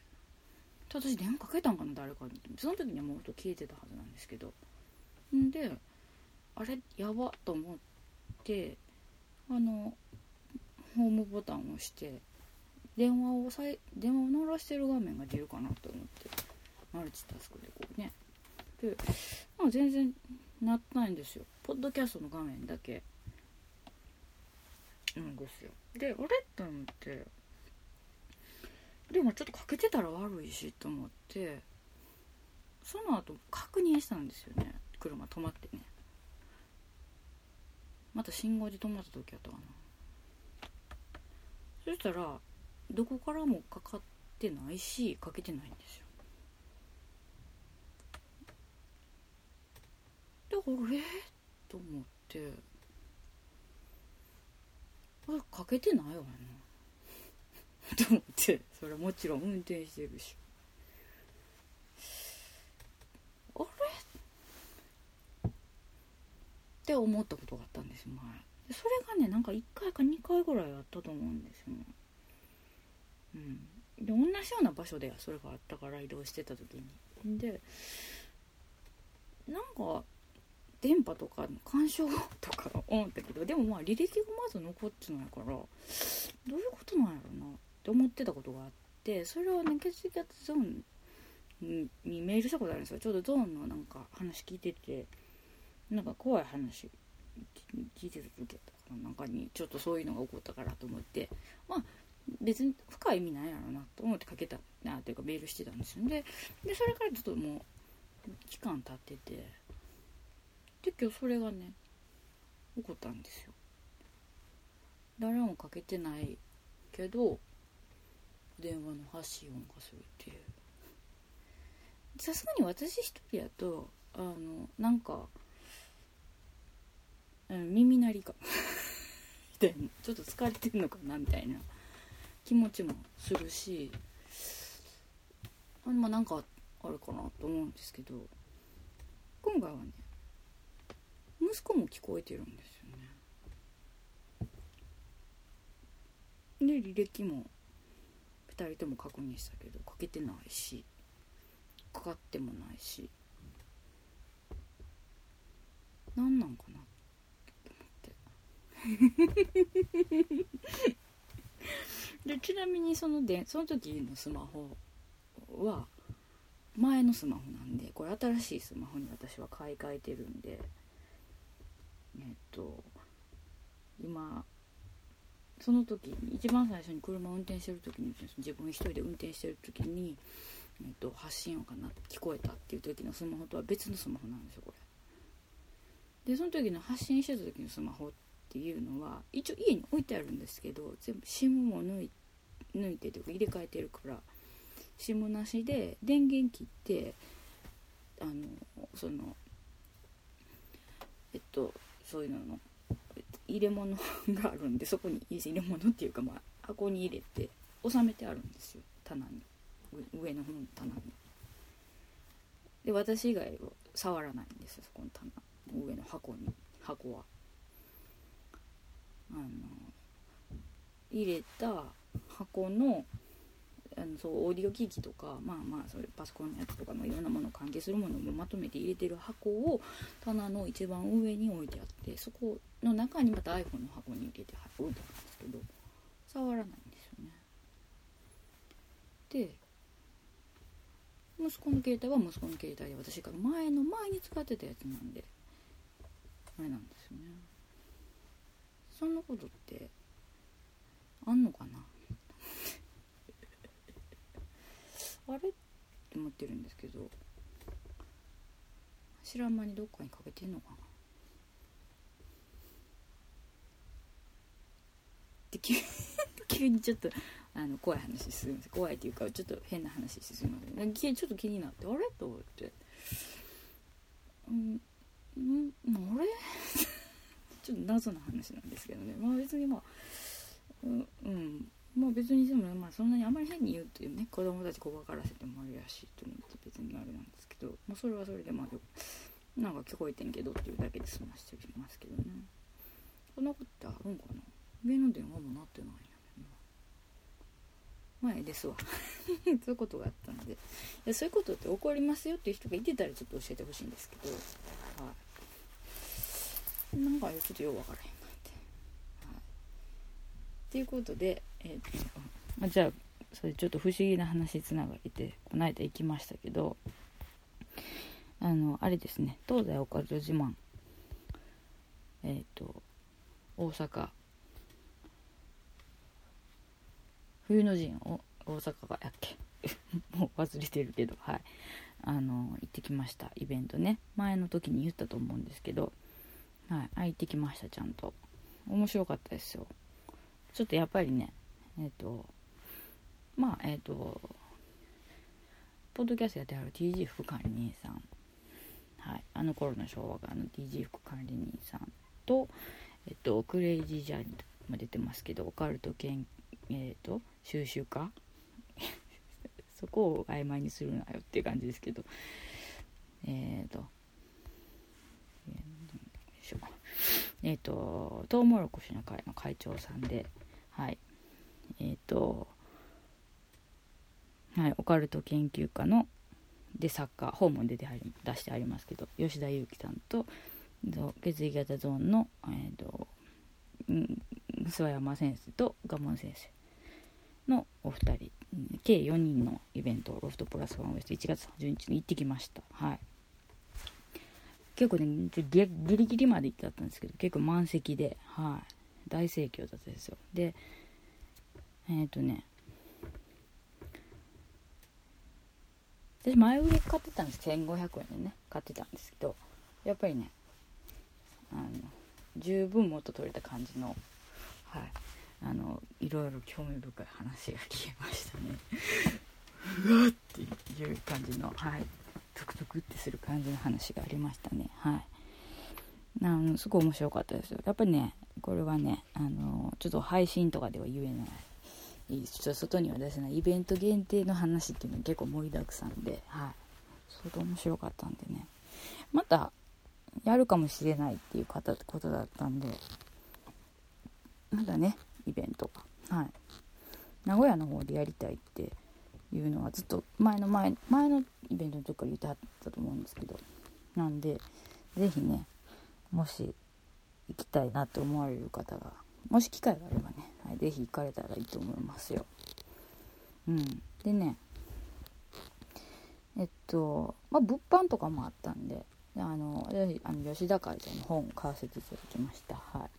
S1: 私電話かけたんかな？誰かに。その時にはもう音消えてたはずなんですけど。んであれ？やばと思ってあのホームボタンを押して電話をさい電話を鳴らしてる画面が出るかなと思って。マルチタスクでこうね。で、まあ、全然なってないんですよ。ポッドキャストの画面だけ。なんですよ。であれ？って思って。でもちょっとかけてたら悪いしと思ってその後確認したんですよね。車止まってね。また信号で止まった時やったかな。そしたらどこからもかかってないしかけてないんですよ。であれと思って。あれかけてないわなと思って。それはもちろん運転してるし。あれ？って思ったことがあったんです前。それがねなんか1回か2回ぐらいあったと思うんですよね。うん。で同じような場所でそれがあったから移動してた時に。でなんか電波とか干渉とか思ったけどでもまあ履歴がまず残ってないからどういうことなんやろな。って思ってたことがあってそれはね血液型ゾーンにメールしたことあるんですよ。ちょうどゾーンのなんか話聞いててなんか怖い話聞いてた時とかな。んかにちょっとそういうのが起こったからと思って。まあ別に深い意味ないやろなと思ってかけたなというかメールしてたんですよででそれからちょっともう期間経っててで今日それがね起こったんですよ。誰もかけてないけど電話の発信音がするって。いうさすがに私一人やとあのなんか、うん、耳鳴りか みたいな。ちょっと疲れてるのかなみたいな。気持ちもするし。あまあなんかあるかなと思うんですけど。今回はね息子も聞こえてるんですよね。で履歴も2人とも確認したけどかけてないしかかってもないし。何なんかなって思って。でちなみにそのでその時のスマホは前のスマホなんでこれ新しいスマホに私は買い替えてるんでえっと今その時に一番最初に車を運転してる時に自分一人で運転してる時に、えっと、発信音かな聞こえたっていう時のスマホとは別のスマホなんですよこれ。でその時の発信してた時のスマホっていうのは一応家に置いてあるんですけど全部 SIM も抜い抜いてというか入れ替えてるから SIM なしで電源切ってあのそのえっとそういうのの入れ物があるんでそこに入れ物っていうか、まあ、箱に入れて収めてあるんですよ棚に上の方の棚に。で私以外は触らないんですよそこの棚上の箱に箱は。あの入れた箱のあのそうオーディオ機器とかまあまあそれパソコンのやつとかのいろんなもの関係するものをまとめて入れてる箱を棚の一番上に置いてあってそこの中にまた iPhone の箱に入れて置いてあるんですけど触らないんですよね。で息子の携帯は息子の携帯で私が前の前に使ってたやつなんであれなんですよね。そんなことってあんのかな？あれ？って思ってるんですけど知らん間にどっかにかけてんのかな？で急 急にちょっとあの怖い話するんです。怖いっていうかちょっと変な話するので。ちょっと気になってあれ？と思って。うんうんあれ？ちょっと謎な話なんですけどね。まあ別にまあうん、うん。まあ別にでもまあそんなにあまり変に言うっていうね子供たちこがらせてもあれやしいと思って別にあれなんですけど、まあ、それはそれでまあなんか聞こえてんけどっていうだけで済ましておきますけどね。そんなことあるんかな？上の電話もなってないんやね前ですわ。そういうことがあったので。いやそういうことって起こりますよっていう人がいてたらちょっと教えてほしいんですけど。はい。なんかちょっとよう分からへんなって。とい。うことで、えーとまあ、じゃあそれちょっと不思議な話つながりでこの間行きましたけどあのあれですね。東西オカルト自慢。えっ、と大阪冬の陣を大阪がやっけ？もう忘れてるけどはい。あの行ってきましたイベントね。前の時に言ったと思うんですけどはい。あ行ってきましたちゃんと。面白かったですよ。ちょっとやっぱりねえっ、ー、とまあえっ、ー、とポッドキャストやってはる TG 副管理人さん。はい。あの頃の昭和があの TG 副管理人さんとえっ、ー、とクレイジージャーニーも出てますけどオカルト研えっ、と収集家？そこを曖昧にするなよっていう感じですけど。えっ、とえっ、ー、とトウモロコシの会の会長さんではい。えっ、とはいオカルト研究家ので作家本も出て出してありますけど吉田裕樹さんと血液型ゾーンの、えーと、諏訪山先生と賀門先生。のお二人計4人のイベントロフトプラスワンウエスト1月30日に行ってきました。はい。結構ねギリギリまで行ってたんですけど結構満席ではい。大盛況だったんですよ。でえっ、ー、とね私前売り買ってたんです。1500円でね買ってたんですけどやっぱりねあの十分元取れた感じのはい。あのいろいろ興味深い話が聞けましたね。うわっていう感じのはい。トクトクってする感じの話がありましたね。はい。あのすごい面白かったですよ。やっぱりねこれはねあのちょっと配信とかでは言えない。ちょっと外には出せない。イベント限定の話っていうのは結構盛りだくさんで。はい。相当面白かったんでね。またやるかもしれないっていうことだったんで。まだねイベントが。はい。名古屋の方でやりたいっていうのはずっと前の前前のイベントの時から言ってはったと思うんですけど。なんで是非ねもし行きたいなと思われる方がもし機会があればね、はい、是非行かれたらいいと思いますよ。うん、でねえっとまあ物販とかもあったんであのあの吉田会長の本を買わせていただきました。はい、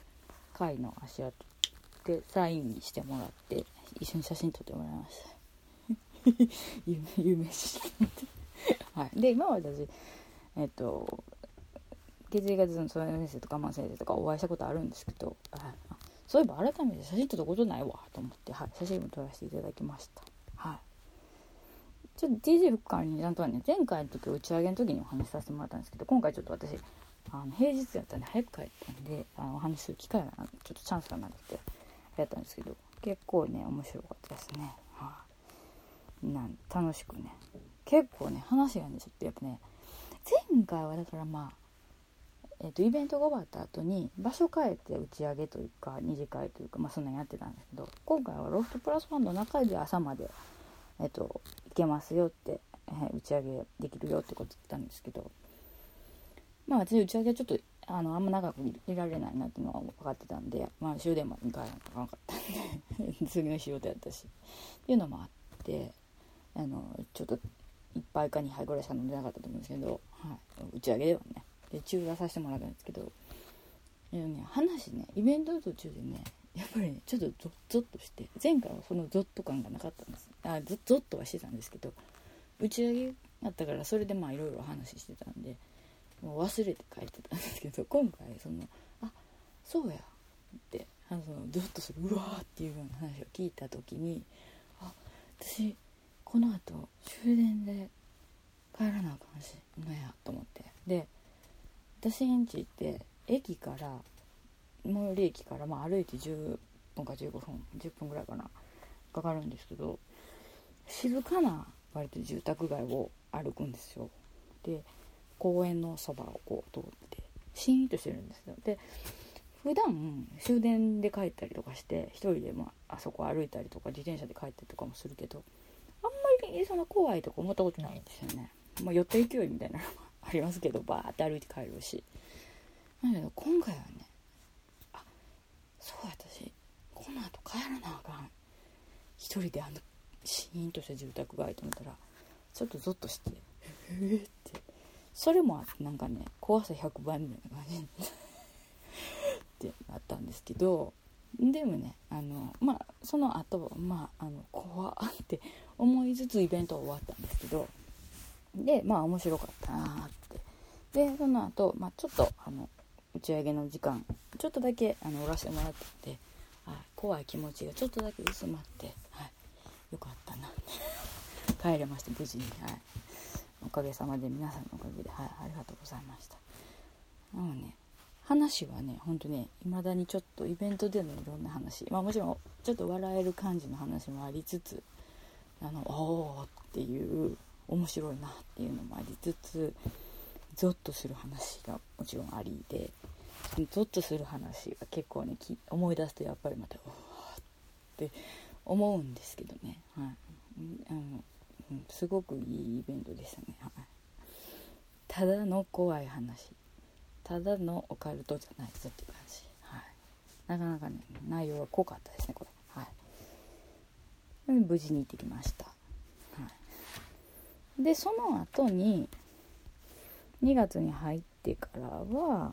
S1: 会の足跡でサインしてもらって一緒に写真撮ってもらいました。有名人はい、で今は私えっと血液型の曽根先生とかマ先生とかお会いしたことあるんですけどあそういえば改めて写真撮ったことないわと思って、はい、写真も撮らせていただきました。はい。ちょっと DJ 復活にちゃんとはね前回の時打ち上げの時にお話しさせてもらったんですけど今回ちょっと私あの平日やったんで早く帰ったんであのお話しする機会がちょっとチャンスがなくて。やったんですけど結構ね面白かったですね。はい、なん楽しくね。結構ね話がねちょっとやっぱね前回はだからまあえーと、イベントが終わった後に場所変えて打ち上げというか二次会というか、まあ、そんなんやってたんですけど今回はロフトプラスファンドの中で朝まで、えーと、行けますよって、えー、打ち上げできるよってこと言ったんですけどまあ私打ち上げはちょっとあのあんま長くいられないなっていうのは分かってたんで、まあ、終電までに帰らなかんかったんで 次の仕事やったしっていうのもあってあのちょっと1杯か2杯ぐらいしか飲んでなかったと思うんですけど、はい、打ち上げではね。で中座させてもらったんですけどね話ねイベントの途中でねやっぱりねちょっとゾッゾッとして前回はそのゾッと感がなかったんです。あゾゾッとはしてたんですけど打ち上げだったからそれでまあいろいろ話してたんでもう忘れて帰ってたんですけど今回そのあそうやってあのそのゾッとするうわーっていうような話を聞いた時にあ私このあと終電で帰らなあかんしなやと思って。で私んちって駅から最寄り駅からまあ歩いて10分か15分10分ぐらいかなかかるんですけど静かな割と住宅街を歩くんですよ。で公園のそばをこう通ってシーンとしてるんですよ。で普段終電で帰ったりとかして一人で、まあ、あそこ歩いたりとか自転車で帰ったりとかもするけどあんまりそんな怖いとか思ったことないんですよね、まあ、寄った勢いみたいなのがありますけどバーって歩いて帰るし。なんだけど今回はねあそう私この後帰らなあかん。一人であのシーンとした住宅街と思ったらちょっとゾッとしてえーって。それもなんかね怖さ100倍みたいな感じってなったんですけどでもねあのまあその後まああの怖って思いつつイベントは終わったんですけどでまあ面白かったなって。でその後、まあちょっとあの打ち上げの時間ちょっとだけあのおらせてもらってて、はい、怖い気持ちがちょっとだけ薄まって、はい、よかったな帰れました無事に、はい、おかげさまで皆さんのおかげで、はい、ありがとうございました。なのね話はねほんとね未だにちょっとイベントでのいろんな話まあもちろんちょっと笑える感じの話もありつつあのおおっていう面白いなっていうのもありつつゾッとする話がもちろんありでゾッとする話が結構ね思い出すとやっぱりまたうわって思うんですけどね、はい。あのうん、すごくいいイベントでしたね、はい、ただの怖い話。ただのオカルトじゃないぞっていう感じ、はい、なかなかね内容は濃かったですねこれ。はい。無事に行ってきました、はい、でその後に2月に入ってからは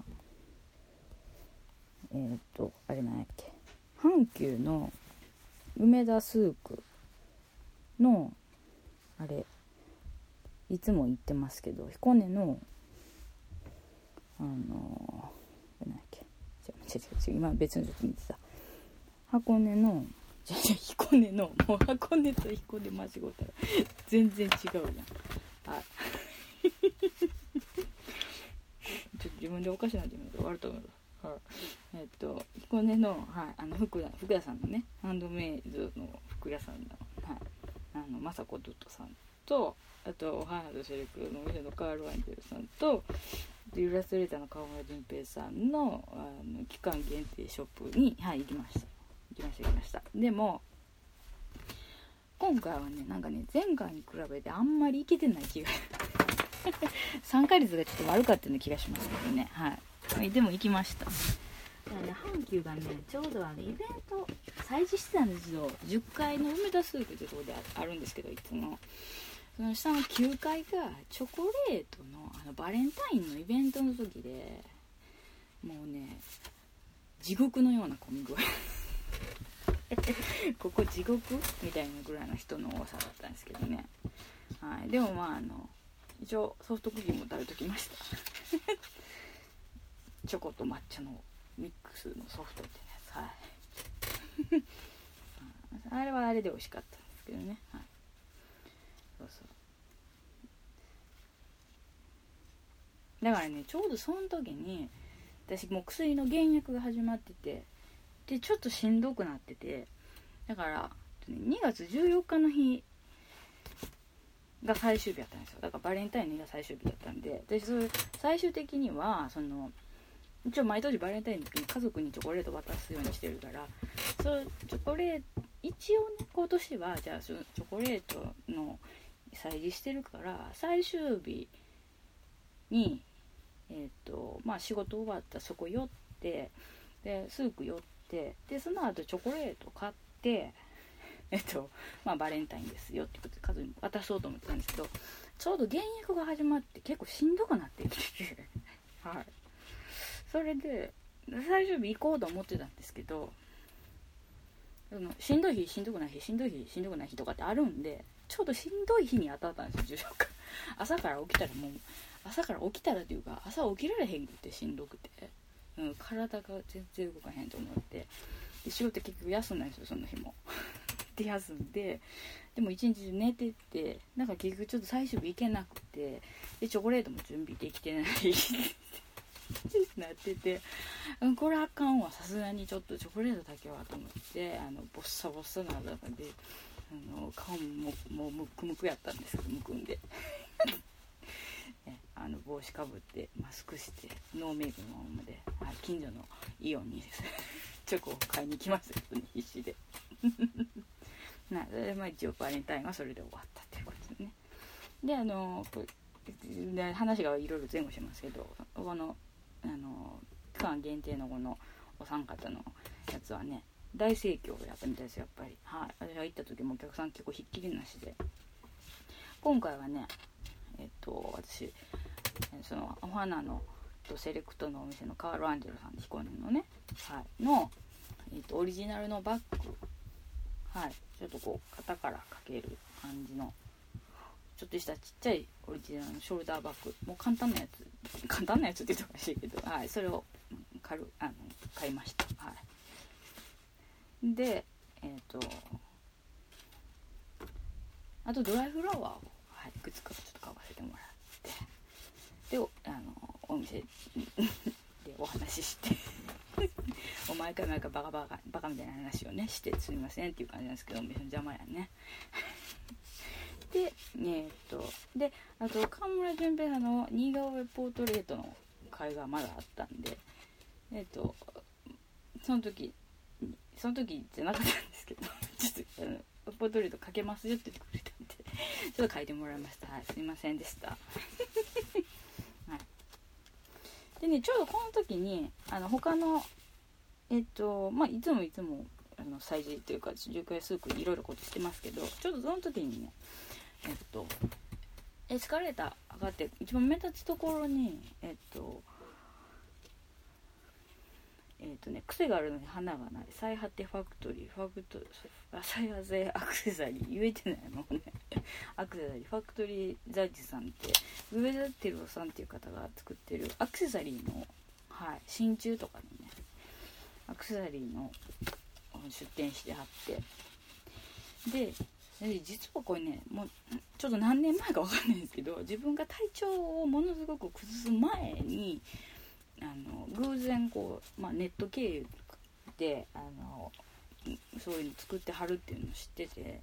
S1: えっ、ー、とあれなんやっけ。阪急の梅田スークのあれいつも言ってますけど彦根のあの何やっけ。違う違う違う今別のちょっと見てた。箱根のじゃじゃ彦根のもう箱根と彦根間違うたら全然違うじゃん。はい ちょっと自分でおかしなってみると終わると思うはい、えっと彦根の,、はい、あの服屋服屋さんのねハンドメイドの服屋さんの,、はい、あの雅子ドットさんとあとお花とシルクのお店のカール・アンジェルさんとイラストレーターの川村淳平さんのあの期間限定ショップに、はい、行きました。行きました行きました。でも今回はねなんかね前回に比べてあんまり行けてない気が 参加率がちょっと悪かったような気がしますけどね。はいでも行きました。ね、阪急がねちょうどあのイベント催事してたんですよ。10階の梅田スープってとこであるんですけどいつも。その下の9階がチョコレートのあのバレンタインのイベントの時でもうね地獄のような混み具合。ここ地獄みたいなぐらいの人の多さだったんですけどね、はい、でもまああの一応ソフトクリームを食べときました。チョコと抹茶のミックスのソフトってやつはい。あれはあれで美味しかったんですけどね、はい、そうそう。だからねちょうどその時に私もう薬の減薬が始まっててでちょっとしんどくなっててだから2月14日の日が最終日やったんですよ。だからバレンタインの日が最終日だったんで私それ最終的にはその一応毎年バレンタインの時に家族にチョコレート渡すようにしてるからそうチョコレート一応ね今年はじゃあチョコレートの催事してるから最終日にえっ、ー、とまあ仕事終わったそこ寄ってでスープ寄ってでその後チョコレート買って えっとまあバレンタインですよってことで家族に渡そうと思ってたんですけどちょうど現役が始まって結構しんどくなってきて。それで最終日行こうと思ってたんですけどのしんどい日しんどくない日しんどい日しんどくない日とかってあるんでちょうどしんどい日に当たったんですよ14日 朝から起きたらもう朝から起きたらというか朝起きられへんくてしんどくて、うん、体が全然動かへんと思って。で仕事結局休んないんですよその日も。で休んででも一日中寝ててなんか結局ちょっと最終日行けなくてでチョコレートも準備できてない。なってて、うん、これあかんわ。さすがにちょっとチョコレートだけはと思ってあのボッサボッサな中であの顔ももうムクムクやったんですけどむくんで。あの帽子かぶってマスクしてノーメイクのままで、はい、近所のイオンにです チョコを買いに来ますよね必死で。なそれでまあ一応バレンタインはそれで終わったっていうことでね。であの話がいろいろ前後しますけどこのあの期間限定のこのお三方のやつはね大盛況やったみたいですやっぱり。はい。私が行った時もお客さん結構ひっきりなしで。今回はねえっと私そのお花のセレクトのお店のカール・アンジェルさん彦根のね、はい、の、えっと、オリジナルのバッグ。はい。ちょっとこう肩からかける感じのちょっとしたちっちゃいオリジナルのショルダーバッグ。もう簡単なやつ。簡単なやつって言ってほしいけど、はい、それを買あの買いました、はい、でえっ、ー、とあとドライフラワーを、はい、いくつかちょっと買わせてもらって。であのお店でお話しして。お前かなんかバカバカバカみたいな話をねしてすみませんっていう感じなんですけどお店の邪魔やね。でえ、っとであと河村淳平さんの新顔絵ポートレートの会がまだあったんでえ、っとその時その時じゃなかったんですけど ちょっとあのポートレート描けますよって言ってくれたんでちょっと書いてもらいました。はいすいませんでした。はい。でねちょうどこの時にあの他のえっとまあいつもいつもあの催事というか10回数区いろいろことしてますけどちょっとその時にねえっとエスカレーター上がって一番目立つところにえっとえっ、とね癖があるのに花がない。最果てファクトリー。ファクト最果てアクセサリー。言えてないもんね。アクセサリー。ファクトリーザッジさんって上田照夫さんっていう方が作ってる。アクセサリーの、はい、真鍮とかのねアクセサリーの出店してはって。で実はこれねもうちょっと何年前か分かんないんですけど自分が体調をものすごく崩す前にあの偶然こう、まあ、ネット経由であのそういうの作ってはるっていうのを知ってて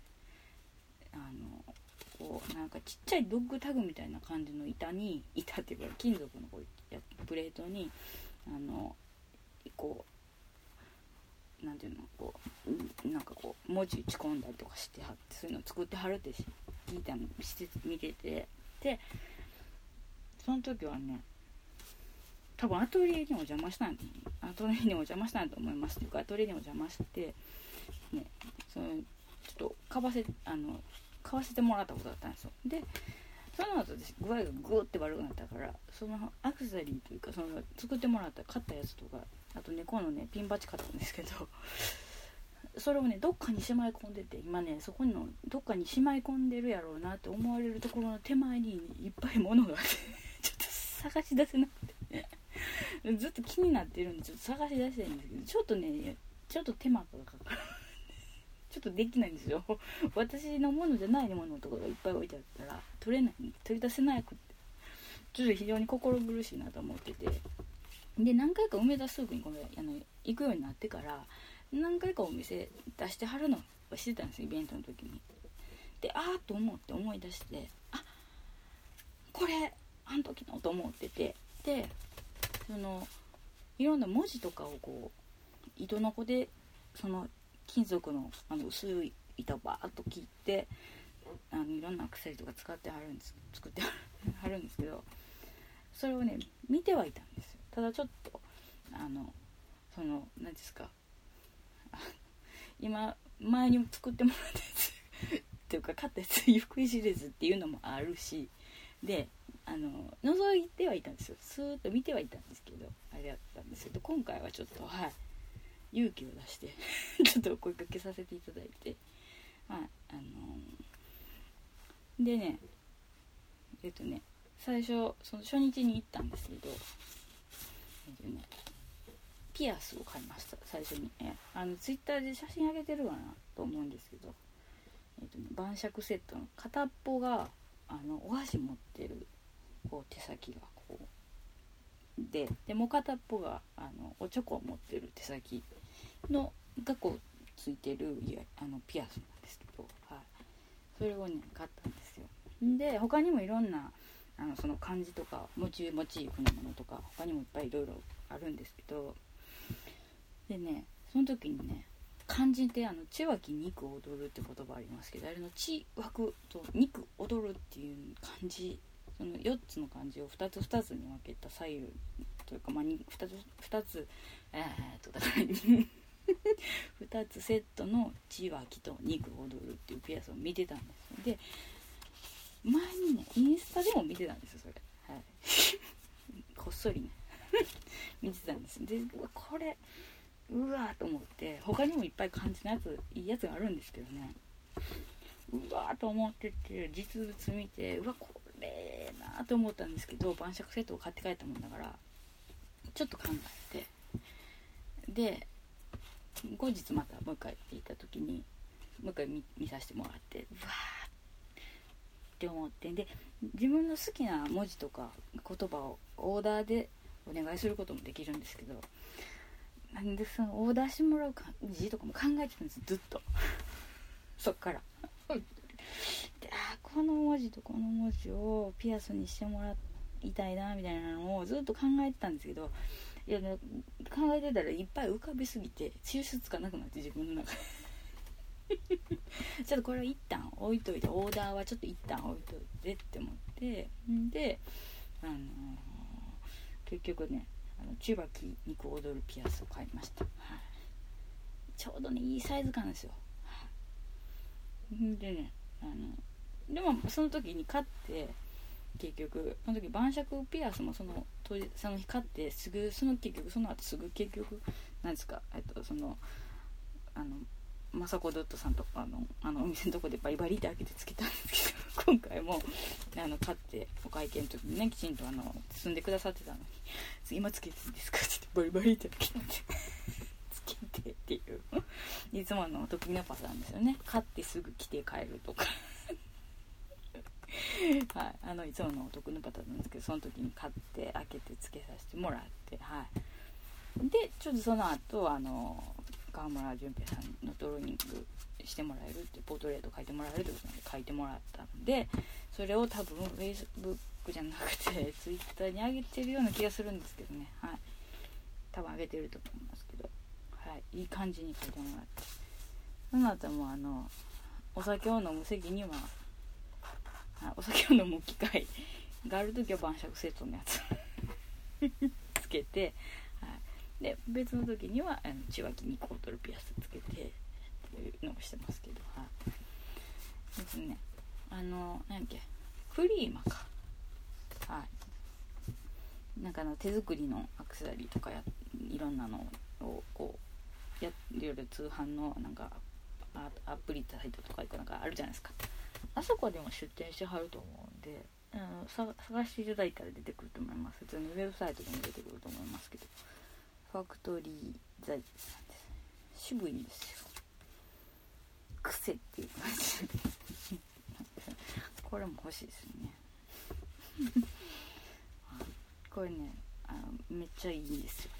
S1: あのこうなんかちっちゃいドッグタグみたいな感じの板に板っていうか金属のこうプレートにあのこうなんていうのこうなんかこう文字打ち込んだりとかしてはってそういうのを作ってはるって聞いたのして見てて。でその時はね多分アトリエにお邪魔したんアトリエにお邪魔したんと思いますっていうかアトリエにお邪魔してねそのちょっと買わせあの買わせてもらったことだったんですよ。でその後私具合がグーって悪くなったからそのアクセサリーというかその作ってもらった買ったやつとかあとねこのねピンバッジ買ったんですけど それをねどっかにしまい込んでて今ねそこのどっかにしまい込んでるやろうなって思われるところの手前にいっぱい物があって ちょっと探し出せなくて。ずっと気になってるんでちょっと探し出したいんですけどちょっとねちょっと手間がかかる。ちょっとできないんですよ。私のものじゃないものとかがいっぱい置いてあったら取れない取り出せなくって。ちょっと非常に心苦しいなと思ってて。で何回か梅田スープにこれあの行くようになってから何回かお店出してはるのはしてたんですイベントの時に。でああと思って思い出してあこれあの時のと思ってて。でそのいろんな文字とかをこう糸の子でその金属のあの薄い板をバーッと切ってあのいろんなアクセサリーとか使ってはるんです作ってはるんですけどそれをね見てはいたんですよ。ただちょっとあのその何ですか今前にも作ってもらったやつっていうか買ったやつゆっくり知れずっていうのもあるしであの覗いてはいたんですよ。スーッと見てはいたんですけどあれだったんですけど今回はちょっとはい勇気を出して ちょっと声かけさせていただいてはいあのー、でねえっとね最初その初日に行ったんですけどえっとねピアスを買いました最初に。えあのツイッターで写真あげてるかなと思うんですけど。えっとね晩酌セットの片っぽがあのお箸持ってるこう手先がこうででもう片っぽがあのおチョコを持ってる手先のがこうついてるいやあのピアスなんですけど、はい、それをね買ったんですよ。で他にもいろんなあのその漢字とかモチモチーフのものとか他にもいっぱいいろいろあるんですけどでねその時にね漢字ってあの「血湧き肉踊る」って言葉ありますけどあれの「血湧く」と「肉踊る」っていう漢字その4つの漢字を2つ2つに分けた左右というか、まあ、2, 2つ2つえー、っとだから2つセットの「血湧き」と「肉踊る」っていうピアスを見てたんですで前にねインスタでも見てたんですよそれ。はい。こっそりね。見てたんですでこれうわーと思って他にもいっぱい感じのやついいやつがあるんですけどね。うわーと思ってて実物見てうわこれなーと思ったんですけど晩酌セットを買って帰ったもんだからちょっと考えて。で後日またもう一回行った時にもう一回見見させてもらってうわーって思ってで自分の好きな文字とか言葉をオーダーでお願いすることもできるんですけどなんでそのオーダーしてもらう字とかも考えてたんですずっと。そっから。であこの文字とこの文字をピアスにしてもらいたいなみたいなのをずっと考えてたんですけどいや考えてたらいっぱい浮かびすぎて抽出つかなくなって自分の中で。ちょっとこれは一旦置いといてオーダーはちょっと一旦置いといてって思ってであのー、結局ねあの千葉木肉踊るピアスを買いました、はい、ちょうどねいいサイズ感ですよ。でねあのでもその時に買って結局その時晩酌ピアスもその当日その日買ってすぐその結局その後すぐ結局なんですかえっとそのあの雅子ドットさんとかのあのお店のとこでバリバリって開けてつけたんですけど 今回もあの買ってお会計の時にねきちんとあの包んでくださってたのに「今つけていいですか?」って言ってバリバリって開けて つけてっていう。いつものお得意なパターンですよね。買ってすぐ着て帰るとか。はい、あのいつものお得のパターンなんですけどその時に買って開けてつけさせてもらってはい。でちょっとその後あの川村淳平さんのドローイングしてもらえるってポートレート書いてもらえるってことなんで書いてもらったんでそれを多分 Facebook じゃなくて Twitter に上げてるような気がするんですけどね。はい。多分上げてると思いますけど。はい。いい感じに書いてもらって。その後もあのお酒を飲む席にはお酒を飲む機会がある時は晩酌セットのやつ つけて、はい、で別の時にはあの血脇にコートルピアスつけてっていうのをしてますけど、はい、ですね。あの何やっけクリーマか。はい。なんかの手作りのアクセサリーとかやいろんなのをこうやいろいろ通販のなんかアプリサイトとかなんかあるじゃないですか。あそこでも出店してはると思うんで、うん、探していただいたら出てくると思います。普通にウェブサイトでも出てくると思いますけど。ファクトリー財さんです渋いんですよ。癖っていう感じ。これも欲しいですよね。これねあのめっちゃいいんですよね。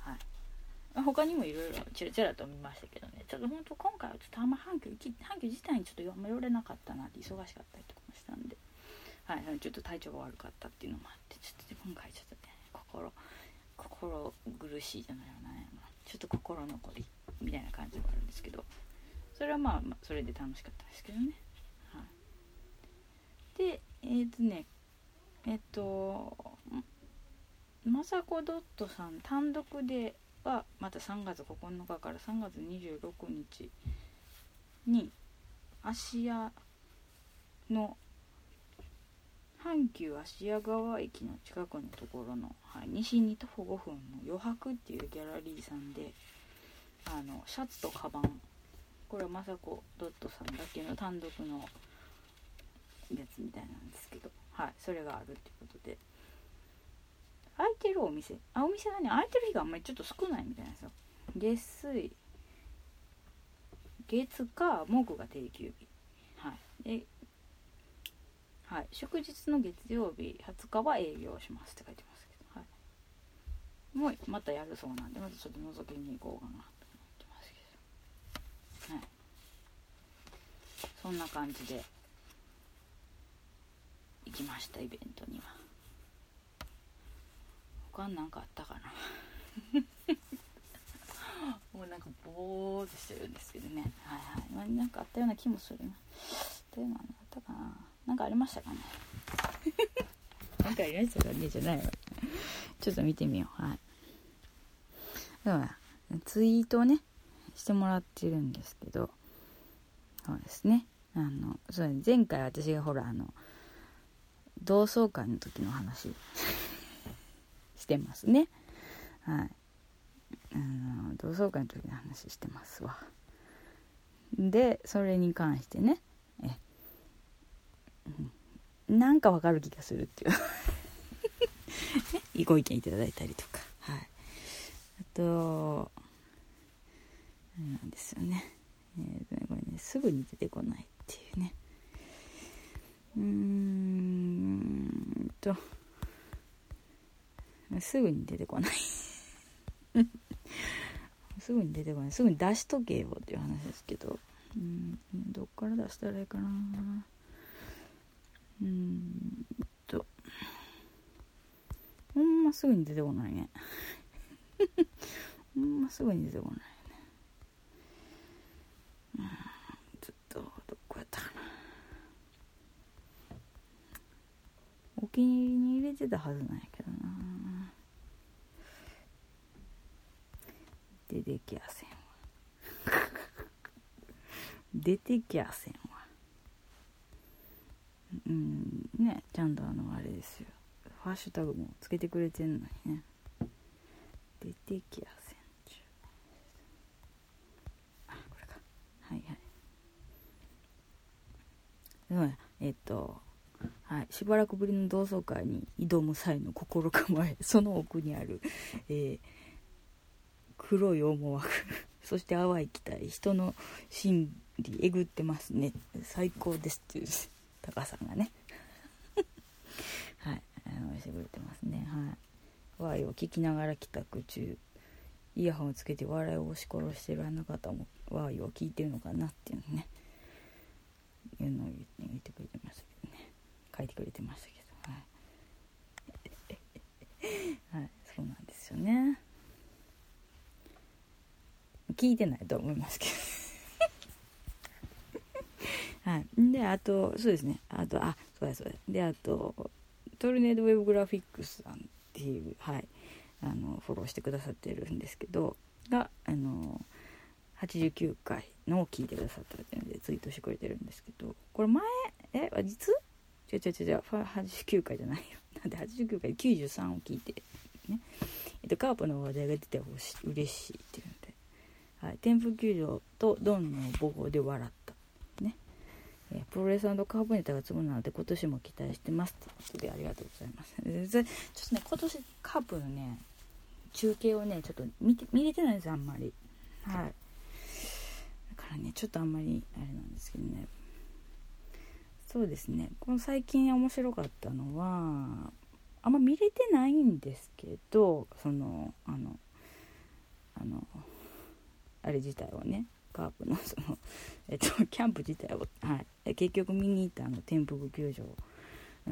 S1: はい。他にもいろいろちらちらと見ましたけどね。ちょっと本当今回はちょっとあんま阪急阪急自体にちょっとあんま寄れなかったなって忙しかったりとかもしたんで、はい、ちょっと体調が悪かったっていうのもあってちょっと今回ちょっとね心心苦しいじゃないよね。ちょっと心残りみたいな感じがあるんですけどそれはまあ、それで楽しかったですけどね、はい、でえっ、ー、とねえっ、ー、と雅子ドットさん単独ではまた3月9日から3月26日に芦屋の阪急芦屋川駅の近くのところの、はい、西に徒歩5分の余白っていうギャラリーさんであのシャツとカバン。これは雅子ドットさんだけの単独のやつみたいなんですけどはいそれがあるっていうことで。空いてるお店。あお店がね空いてる日があんまりちょっと少ないみたいなんですよ。月水。月火木が定休日。はい。ではい。祝日の月曜日20日は営業しますって書いてますけどはい。もうまたやるそうなんでまずちょっと覗きに行こうかなと思ってますけど。はい。そんな感じで行きましたイベントには。他なんかあったかな？もうなんかボーっとしてるんですけどね。はいはい。なんかあったような気もするな。というのあったかな？なんかありましたかね？なんかありましたかね？じゃないわ。ちょっと見てみよう。はい。だからツイートをねしてもらってるんですけど。そうですね。あのそう前回私がほらあの同窓会の時の話。してますね。はい。あの同窓会の時の話してますわ。でそれに関してねえ、なんかわかる気がするっていう。ご意見いただいたりとか。はい。あとなんですよね、えー、これね。すぐに出てこないっていうね。うーんと。すぐに出てこない。すぐに出てこない。すぐに出しとけよっていう話ですけど。うんどっから出したらいいかな。うんと。ほんますぐに出てこないね。ほんますぐに出てこないね。うんずっとどこやったかな。お気に入りに入れてたはずなんやけどな。出てきやせんわ。出てきやせんわ。うんねちゃんとあのあれですよ。ハッシュタグもつけてくれてんのにね。出てきやせんちゅう。あこれか。はいはい。うんえっとはい、しばらくぶりの同窓会に挑む際の心構え。その奥にある、えー、黒い思惑。そして淡い期待。人の心理えぐってますね。最高です。っていうタカさんがね。はい。あのしてくれてますね。はい。ワイを聞きながら帰宅中イヤホンをつけて笑いを押し殺してるあの方もワイを聞いてるのかなっていうのね。いうのを言ってくれてましたけどね。書いてくれてましたけどはい、はい、そうなんですよね。聞いてないと思いますけどはい。であとそうですね。あとあそうだそうだ。であとトルネードウェブグラフィックスさんっていうはい。あのフォローしてくださってるんですけどがあの89回のを聞いてくださったっていうのでツイートしてくれてるんですけどこれ前え実？違う違う違う89回じゃないよ。なんで89回93を聞いてね。えっとカープの話題が出てほしい嬉しいっていうので。はい、天風球場とドンの母校で笑った、えー、プロレスカーブネタが積むので今年も期待してます。ということでありがとうございます。ちょっとね今年カープのね中継をねちょっと見て見れてないんですあんまり。はい。だからねちょっとあんまりあれなんですけどね。そうですね。この最近面白かったのはあんま見れてないんですけどそのあのあのあれ自体をね。カープのその、えっと、キャンプ自体を、はい、結局見に行ったあの天福球場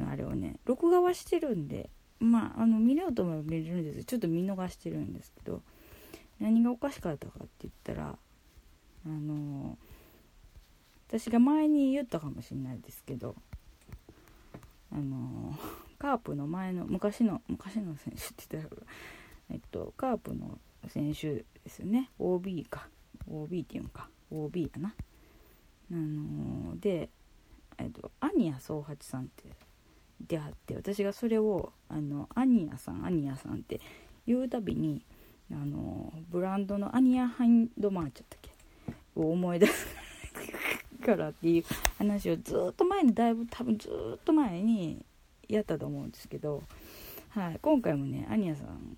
S1: あれをね録画はしてるんでまああの見ようと思えば見れるんです。ちょっと見逃してるんですけど何がおかしかったかって言ったらあの私が前に言ったかもしれないですけどあのカープの前の昔の昔の選手って言ったらえっとカープの選手ですよね。OB か。OB っていうか。OB やな。あのー、で、えっと、アニヤ宗八さんって出会って私がそれをあのアニヤさんアニヤさんって言うたびにあのブランドのアニヤ・ハインドマーチやったっけ？を思い出すからっていう話をずっと前にだいぶ多分ずっと前にやったと思うんですけど、はい、今回もね安仁屋さん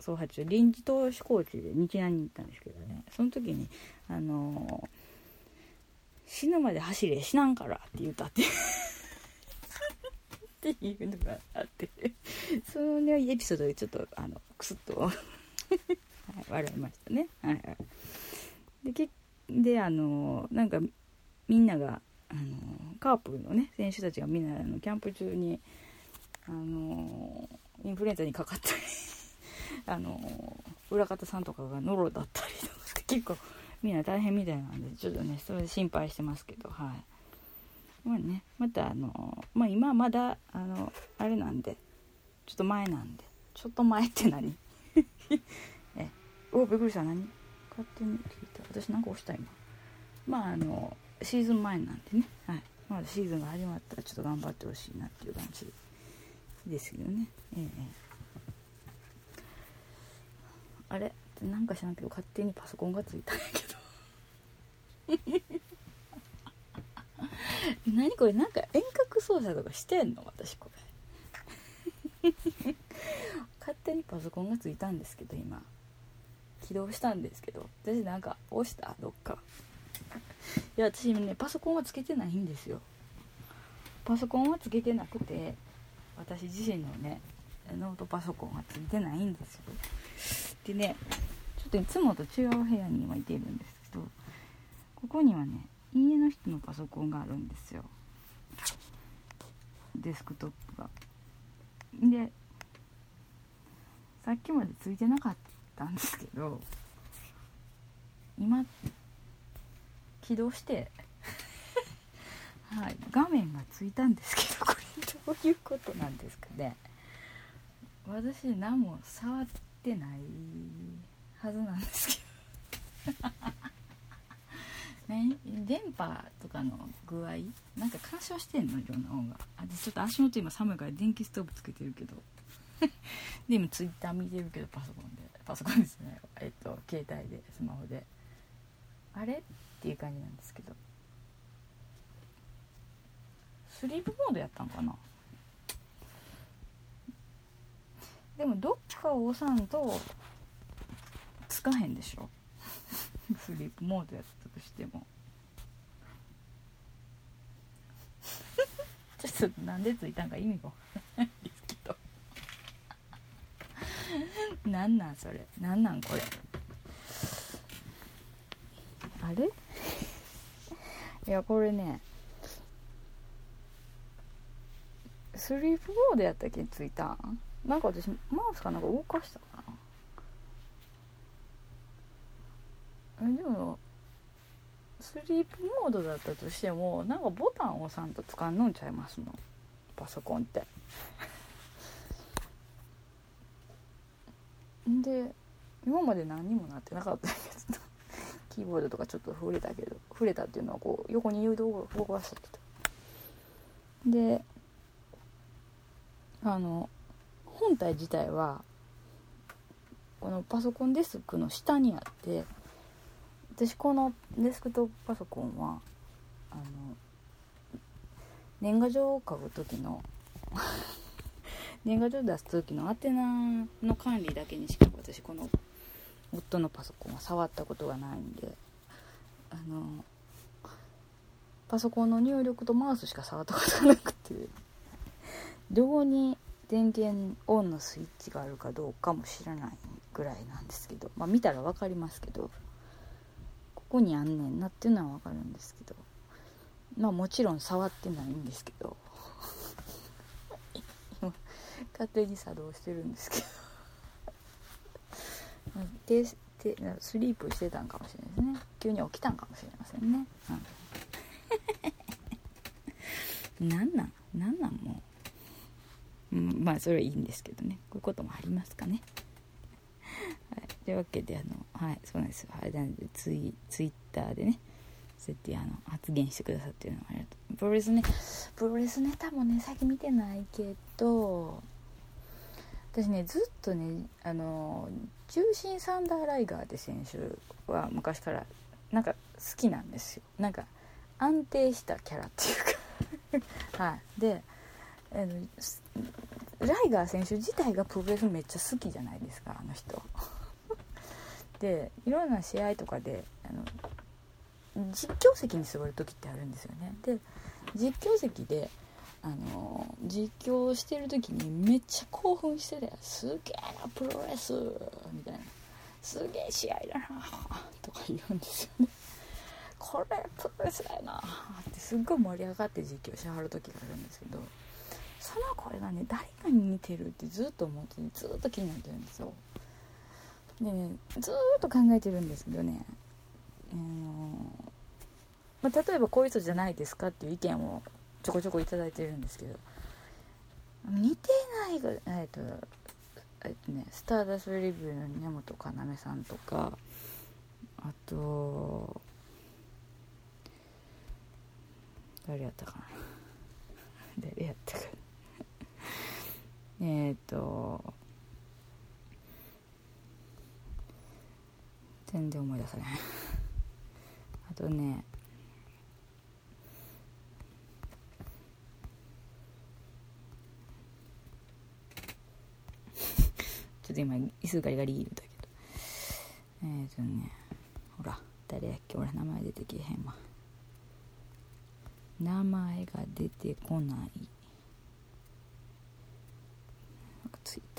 S1: 宗八っちゅう臨時投手コーチで日南に行ったんですけどねその時にあのー、死ぬまで走れ死なんからって言ったってっていうのがあってそのねエピソードでちょっとあのクスッとはい、笑いましたねはいはいでけであのー、なんかみんながあの、カープのね選手たちがみんなあのキャンプ中にあのインフルエンザにかかったりあの裏方さんとかがノロだったりとかして結構みんな大変みたいなんでちょっとねそれで心配してますけどはい。まあね。またあのまあ今まだあのあれなんで。ちょっと前なんで。ちょっと前って何？えおびっくりした何？勝手に聞いた。私なんか押した今まああのシーズン前なんでね。はい。まだシーズンが始まったらちょっと頑張ってほしいなっていう感じですけどね。ええ。あれ？なんか知らんけど勝手にパソコンがついたんやけど。何これ？なんか遠隔操作とかしてんの？私これ。勝手にパソコンがついたんですけど今。起動したんですけど。私なんか押した？どっか。いや私ねパソコンはつけてないんですよ。パソコンはつけてなくて私自身のねノートパソコンはついてないんですよ。でねちょっといつもと違う部屋に今いているんですけどここにはね家の人のパソコンがあるんですよ。デスクトップが。でさっきまでついてなかったんですけど今起動してはい画面がついたんですけどこれどういうことなんですかね。私何も触ってないはずなんですけど。ね、電波とかの具合？なんか干渉してんのいろんな音が。あちょっと足元今寒いから電気ストーブつけてるけど。で今ツイッター見てるけどパソコンで。パソコンですね。えっと携帯でスマホで。あれ？っていう感じなんですけど。スリープモードやったんかな？でもどっかを押さんとつかへんでしょ。スリープモードやったとしても。ちょっとなんでついたんか意味がわからないですけど。なんなんそれ。なんなんこれ。あれ？いやこれね。スリープモードやったっけ？ついたん？なんか私マウスかなんか動かしたかな。えでもスリープモードだったとしてもなんかボタンを押さんと使うのんちゃいますの？パソコンって。で今まで何にもなってなかったけど。キーボードとかちょっと触れたけど触れたっていうのはこう横に誘導を動かしたけどであの本体自体はこのパソコンデスクの下にあって私このデスクトップパソコンはあの年賀状を書く時の 年賀状出す時の宛名の管理だけにしか私この夫のパソコンは触ったことがないんであのパソコンの入力とマウスしか触ったことがなくてどこに電源オンのスイッチがあるかどうかも知らないぐらいなんですけどまあ見たら分かりますけどここにあんねんなっていうのは分かるんですけどまあもちろん触ってないんですけど今 勝手に作動してるんですけどででスリープしてたんかもしれないですね。急に起きたんかもしれませんね、うん、なんなんなんなんもう、うん、まあそれはいいんですけどね。こういうこともありますかね。はい、というわけであのはいそうなんですよ。はいなのでツイツイッターでねそうやってあの発言してくださってるのありがとう。プロレスね。プロレスネタもね最近見てないけど私ねずっとねあの重心サンダーライガーって選手は昔からなんか好きなんですよ。なんか安定したキャラっていうか。はい。であのライガー選手自体がプロレスめっちゃ好きじゃないですかあの人。でいろんな試合とかであの実況席に座る時ってあるんですよね。で実況席であの実況してる時にめっちゃ興奮してて「すげえなプロレス」みたいな「すげえ試合だな」とか言うんですよね。これプロレスだよなってすっごい盛り上がって実況しはる時があるんですけどその声がね誰かに似てるってずっと思ってずっと気になってるんですよ。でねずっと考えてるんですけどねあのまあ、例えばこういう人じゃないですかっていう意見をちょこちょこ頂いてるんですけど似てないがえっとえっとねスターダストレビューの根本要さんとかあと誰やったかな。誰やったかな。えっと全然思い出さない。あとね ちょっと今椅子ガリガリ言うたけど。えっ、ー、とねほら誰やっけ俺名前出てけへんわ。名前が出てこない。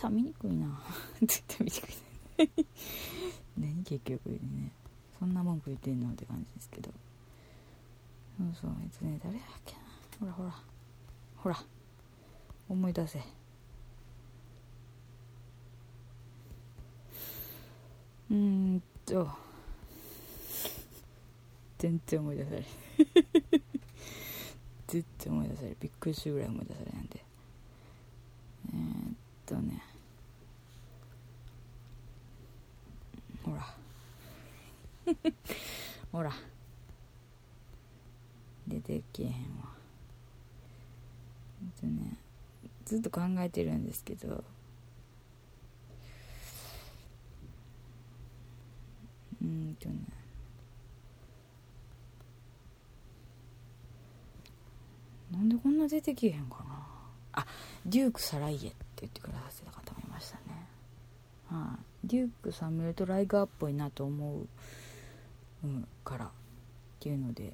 S1: 見にくいな。ツイッター見にくい。何 結局ね。そんな文句言ってんのって感じですけど。そうそう。えっとね誰やっけな。ほらほら。ほら。思い出せ。うんと。全然思い出され 全然思い出されびっくりするぐらい思い出されなんでえー、っとね。ほら。出てけへんわ。えっとねずっと考えてるんですけど。うんとね。なんでこんな出てけへんかな。あデューク・サライエって言ってくださってた方もいましたね。はい、デュークさん見るとライガーっぽいなと思う、うん、からっていうので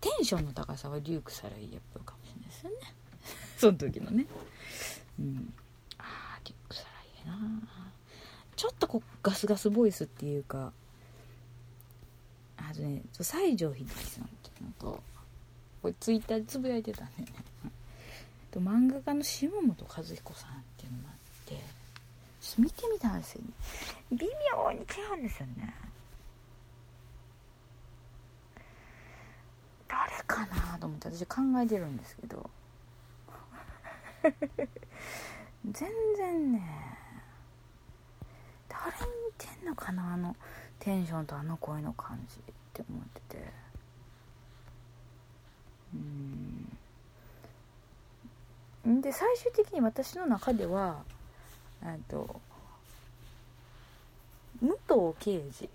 S1: テンションの高さはデューク・サライエっぽいかもしれないですよね。その時のね。うん。ああデューク・サライエなちょっとこうガスガスボイスっていうかあとね西城秀樹さんっていうのとこれツイッターでつぶやいてたんだよね。と漫画家の下本和彦さんっていうのも見てみたんですよ、ね、微妙に違うんですよね。誰かなと思って私考えてるんですけど。全然ね。誰に似てんのかなあのテンションとあの声の感じって思ってて。うん。で最終的に私の中ではと武藤刑事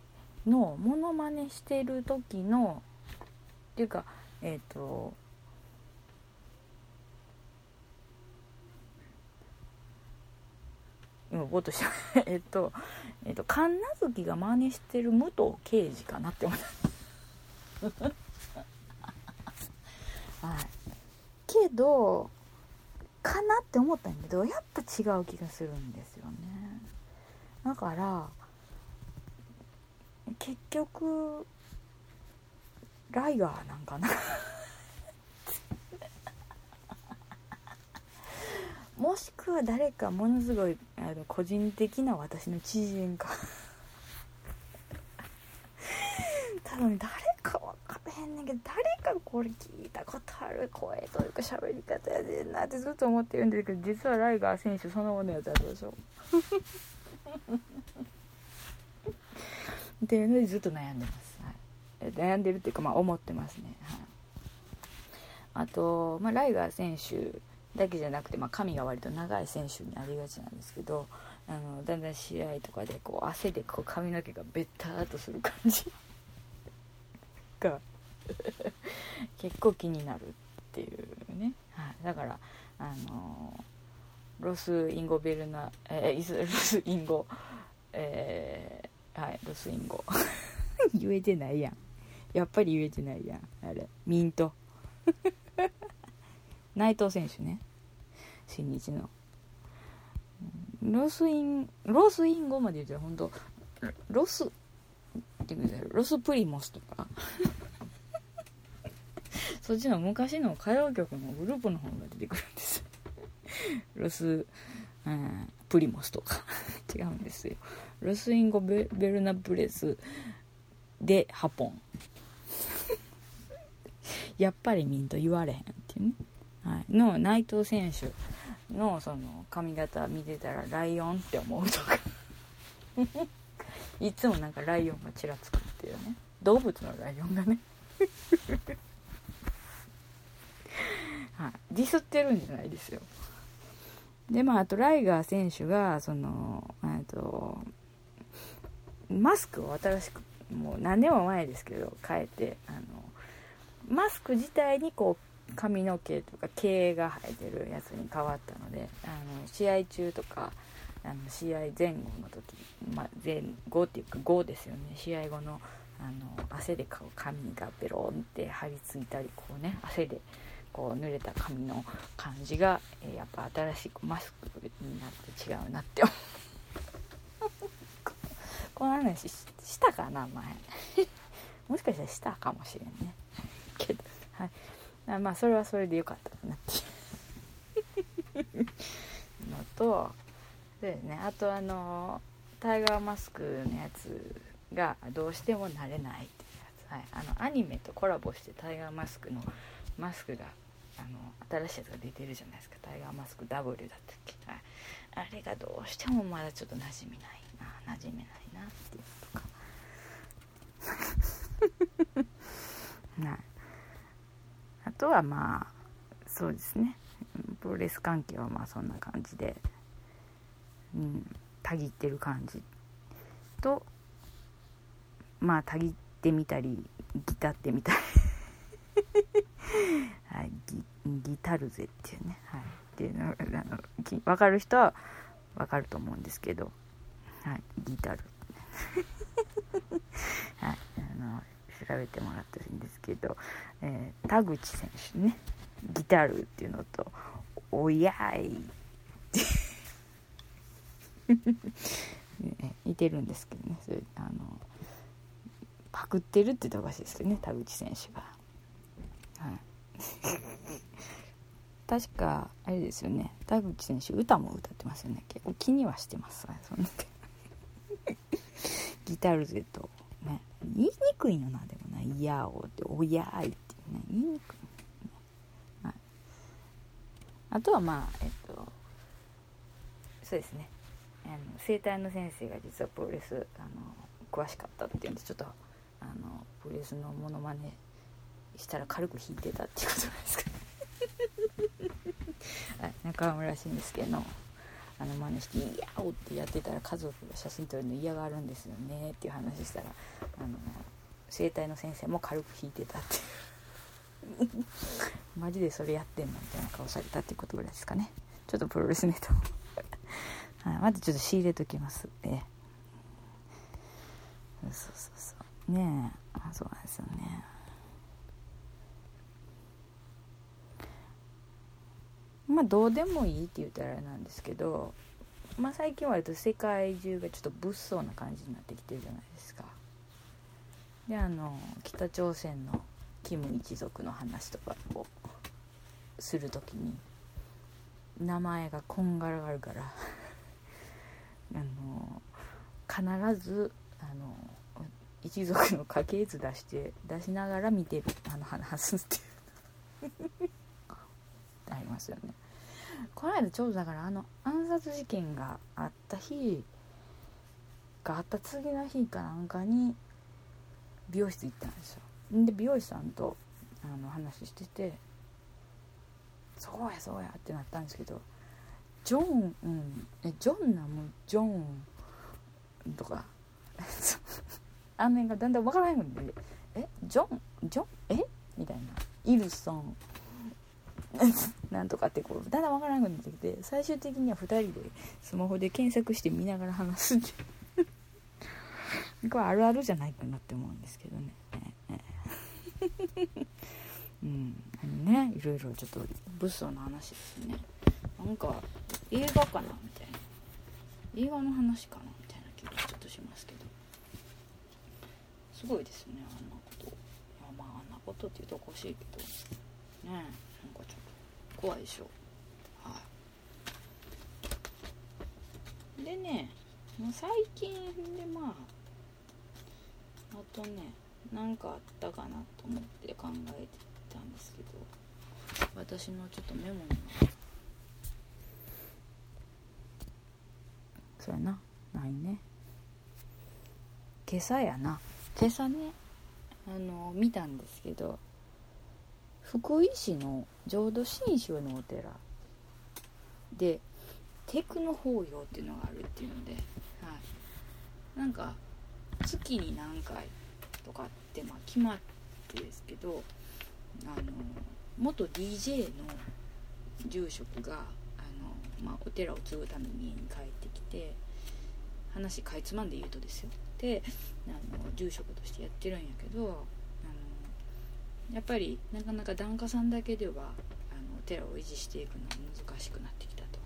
S1: のモノマネしてる時のっていうかえっ、ー、と今ぼっとした。えっとえっと神奈月が真似してる武藤刑事かなって思った。はい。けどかなって思ったんやけどやっぱ違う気がするんですよね。だから結局ライガーなんかな。もしくは誰かものすごいあの個人的な私の知人か。多分誰か分からへんねんけど誰かこれ聞いたことある声というか喋り方やでんなってずっと思ってるんですけど実はライガー選手そのものやったでしょ。っていうのでずっと悩んでます、はい、悩んでるっていうかまあ思ってますね、はい、あと、まあ、ライガー選手だけじゃなくて、まあ、髪が割と長い選手になりがちなんですけどあのだんだん試合とかでこう汗でこう髪の毛がベッターっとする感じ。が結構気になるっていうね、はい、だからあのロス・インゴ・ベルナ、えー、ロス・インゴ、えー、はいロス・インゴ。言えてないやん。やっぱり言えてないやん。あれ。ミント。内藤選手ね。新日の。ロスインロスインゴまで言って本当ロスってください。ロスプリモスとか。そっちの昔の歌謡曲のグループの方が出てくるんです。ロス、うん、プリモスとか。違うんですよ。ロスインゴベルナブレスでハポン。やっぱりミント言われへんっていうね、はい、の内藤選手のその髪型見てたらライオンって思うとかいつもなんかライオンがちらつくっていうね。動物のライオンがね。はい、ディスってるんじゃないですよ。でまああとライガー選手がそのえっとマスクを新しくもう何年も前ですけど変えてあのマスク自体にこう髪の毛とか毛が生えてるやつに変わったのであの試合中とかあの試合前後の時、まあ、前後っていうか後ですよね。試合後のあの汗で髪がベロンって張り付いたりこうね汗でこう濡れた髪の感じが、え、やっぱ新しくマスクになって違うなって思う。この話したかな前。もしかしたらしたかもしれんね。けどはい。まあそれはそれでよかったかなっていう。のとでね。あとあのタイガーマスクのやつがどうしても慣れないっていうやつ、はい、あのアニメとコラボしてタイガーマスクのマスクがあの新しいやつが出てるじゃないですか。タイガーマスク W だったっけ、はい、あれがどうしてもまだちょっと馴染みないな。馴染めないなっていうのとか。はい、あとはまあそうですね。プロレス関係はまあそんな感じで、うん、たぎってる感じとまあたぎってみたりギタってみたり。はい、ギギタルゼっていうね、はい、っていうのあの分かる人は分かると思うんですけど、はい、ギタル。はい、あの調べてもらったらいいんですけど、えー、田口選手ね。ギタルっていうのと「おやい」って 似てるんですけどね。それあのパクってるって言ったらおかしいですけどね田口選手が。はい。確かあれですよね。田口選手歌も歌ってますよね。結構気にはしてます。そんな。ギタルゼとね言いにくいよなでもな「いやお」って「おやーい」ってね。言いにくい、はい、あとはまあえっとそうですね。あの生体の先生が実はプロレスあの詳しかったっていうんでちょっとあのプロレスのモノマネしたら軽く引いてたっていうことなんですか はい、中村慎介のあの真似して「いやお!」ってやってたら家族が写真撮るの嫌があるんですよねっていう話したらあの整体の先生も軽く引いてたっていう。マジでそれやってんのみたいな顔されたっていうことぐらいですかね。ちょっとプロレスネタはい、まずちょっと仕入れときます。ねそうそうそう。ねえ。あそうなんですよね。まあどうでもいいって言ったらあれなんですけど、まあ、最近割と世界中がちょっと物騒な感じになってきてるじゃないですか。であの北朝鮮のキム一族の話とかをする時に名前がこんがらがるから。あの必ずあの一族の家系図出して出しながら見てる。あの話すっていう。ありますよね。この間ちょうどだからあの暗殺事件があった日があった次の日かなんかに美容室行ったんですよ。で美容師さんとあの話してて「そうやそうや」ってなったんですけどジョン、うん、えジョンなもジョンとか。あの辺がだんだん分からへんので「えジョンジョン？え？みたいな「イルソン。なんとかってこうだんだん分からなくなってきて最終的には2人でスマホで検索して見ながら話すってこれあるあるじゃないかなって思うんですけどね。うん、あのねいろいろちょっと物騒な話ですね。なんか映画かなみたいな映画の話かなみたいな気がちょっとしますけどすごいですねあんなことまああんなことって。言うとおかしいけどねえなんかちょっと怖いでしょはいでねもう最近でまああとね何かあったかなと思って考えてたんですけど私のちょっとメモにそうやな。ないね。今朝やな。今朝ねあの見たんですけど福井市の浄土真宗のお寺でテクノ法要っていうのがあるっていうので、はい、なんか月に何回とかってまあ決まってですけどあの元 DJ の住職が、まあ、お寺を継ぐために家に帰ってきて話かいつまんで言うとですよ。であの住職としてやってるんやけどやっぱりなかなか檀家さんだけではあのお寺を維持していくのは難しくなってきたと。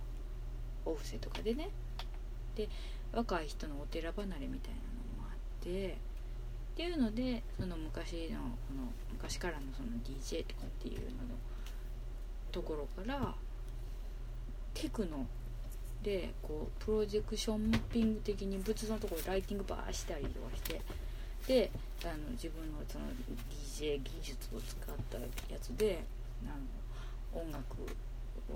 S1: お布施とかでね。で若い人のお寺離れみたいなのもあってっていうのでその昔のこの昔からのその DJ とかっていうののところからテクノでこうプロジェクションマッピング的に仏像のところライティングバーしたりとかしてであの自分のその DJ 技術を使ったやつであの音楽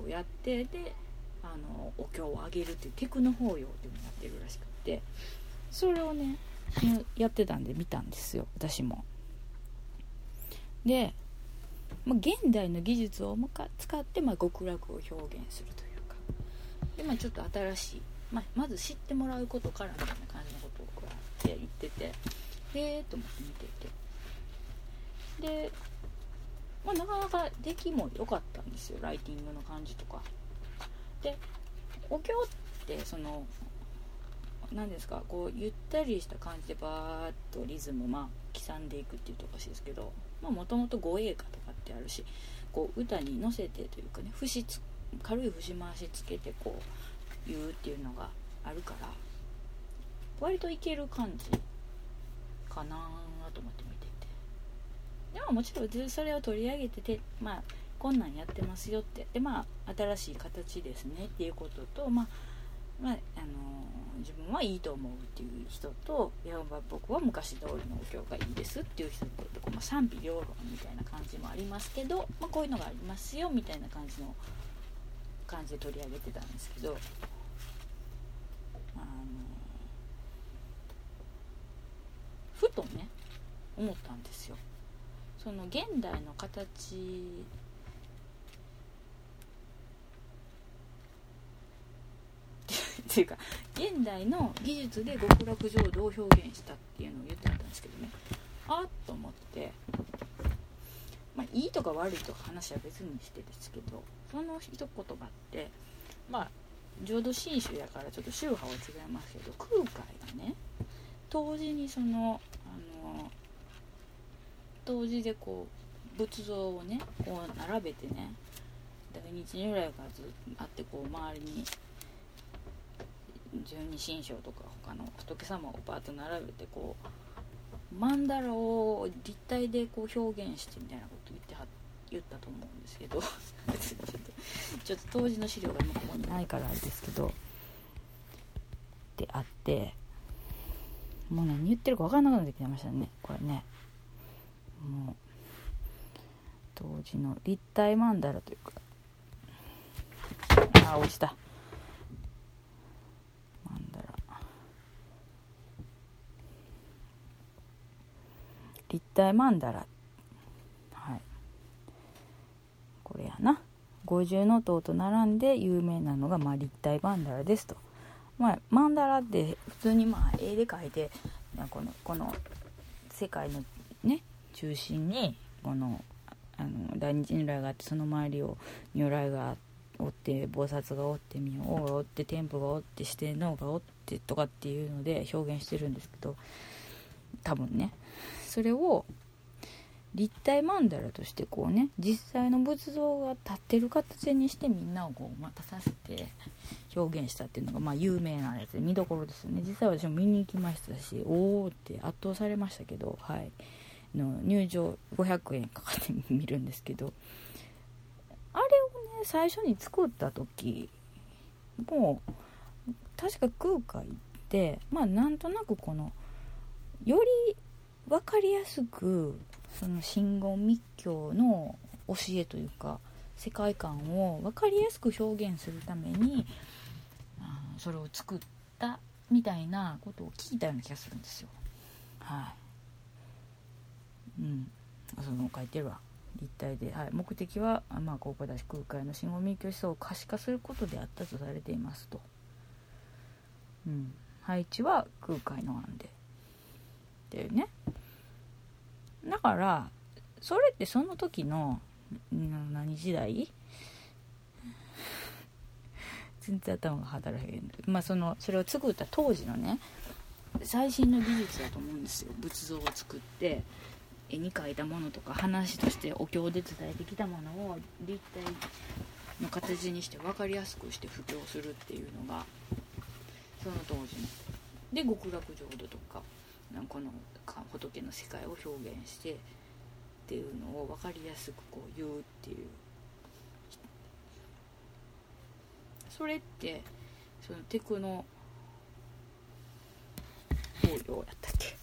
S1: をやってであのお経をあげるっていうテクノ法要っていうのをやってるらしくてそれをねやってたんで見たんですよ私も。で、まあ、現代の技術を使って、まあ、極楽を表現するという。で、まあ、ちょっと新しい、まあ、まず知ってもらうことからみたいな感じのことをこうやって言ってて。へえと思って見てて。で、まあ、なかなか出来も良かったんですよ。ライティングの感じとか。でお経ってその何ですかこうゆったりした感じでバーッとリズムまあ刻んでいくっていうとおかしいですけどもともと護衛歌とかってあるしこう歌に乗せてというかね節つ軽い節回しつけてこう言うっていうのがあるから割といける感じかなと思って見てて。でももちろんそれを取り上げててまあこんなんやってますよってでまあ新しい形ですねっていうこととまあまあ、あの自分はいいと思うっていう人といや僕は昔通りのお経がいいですっていう人とこう、まあ、賛否両論みたいな感じもありますけど、まあ、こういうのがありますよみたいな感じの感じで取り上げてたんですけどあのふとね思ったんですよ。その現代の形っていうか現代の技術で極楽浄土を表現したっていうのを言ってあったんですけどねあっと思ってまあいいとか悪いとか話は別にしてですけどその一言があってまあ浄土真宗やからちょっと宗派は違いますけど空海がね当時にそのあの当時でこう仏像をねこう並べてね大日如来がずっとあってこう周りに十二神将とか他の仏様をバーッと並べてこう曼荼羅を立体でこう表現してみたいなこと言ったと思うんですけど。ちょっとちょっと当時の資料が今ここにない。からあれですけど。であって。もう何言ってるか分かんなくなってきましたね。これね。もう。当時の立体曼荼羅というか。あ落ちた。立体曼荼羅。はいこれやな五重塔と並んで有名なのが、まあ、立体曼荼羅ですと。まあ、曼荼羅って普通にまあ絵で描いてこのこの世界のね中心にこのあの大日如来があってその周りを如来がおって菩薩がおって明王がおって天父がおって四天王がおってとかっていうので表現してるんですけど多分ねそれを立体曼荼羅としてこうね実際の仏像が立ってる形にしてみんなをこう待たさせて表現したっていうのがまあ有名なやつ。で見どころですよね。実際私も見に行きましたしおおって圧倒されましたけどはい。の入場500円かかって見るんですけどあれをね最初に作った時もう確か空海ってまあなんとなくこのより分かりやすくその真言密教の教えというか世界観を分かりやすく表現するためにそれを作ったみたいなことを聞いたような気がするんですよ。はい。うん。その書いてるわ。立体で、はい、目的は、まあ、高校だし空海の真言密教思想を可視化することであったとされていますと。うん。配置は空海の案で。っていうね。だからそれってその時の何時代？全然頭が働けへんまあそのそれを作った当時のね最新の技術だと思うんですよ。仏像を作って絵に描いたものとか話としてお経で伝えてきたものを立体の形にして分かりやすくして布教するっていうのがその当時の。で極楽浄土とかこの仏の世界を表現してっていうのを分かりやすくこう言うっていう。それってそのテクノ法要やったっけ？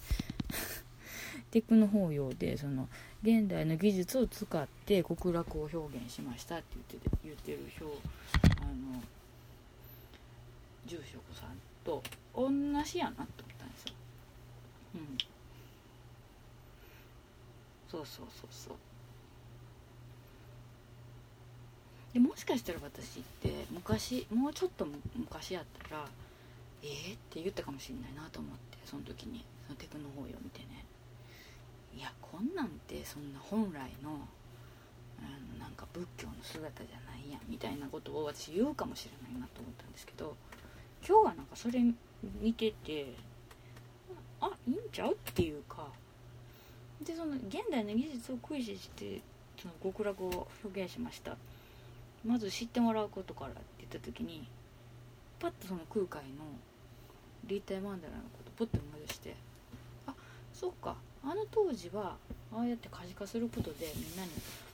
S1: テクノ法要でその現代の技術を使って極楽を表現しましたって言って言ってる表あの住職さんと同じやなと思ったんですよ。うん、そうそうそうそう。でもしかしたら私って昔もうちょっと昔やったらえー、って言ったかもしれないなと思ってその時にそのテクノ法要見てね。いやこんなんてそんな本来のあのなんか仏教の姿じゃないやんみたいなことを私言うかもしれないなと思ったんですけど今日はなんかそれ見ててあいいんちゃう？っていうかでその現代の技術を駆使してその極楽を表現しました。まず知ってもらうことからって言った時にパッとその空海の立体曼荼羅のことポッと思い出してあそっかあの当時はああやって可視化することでみんなに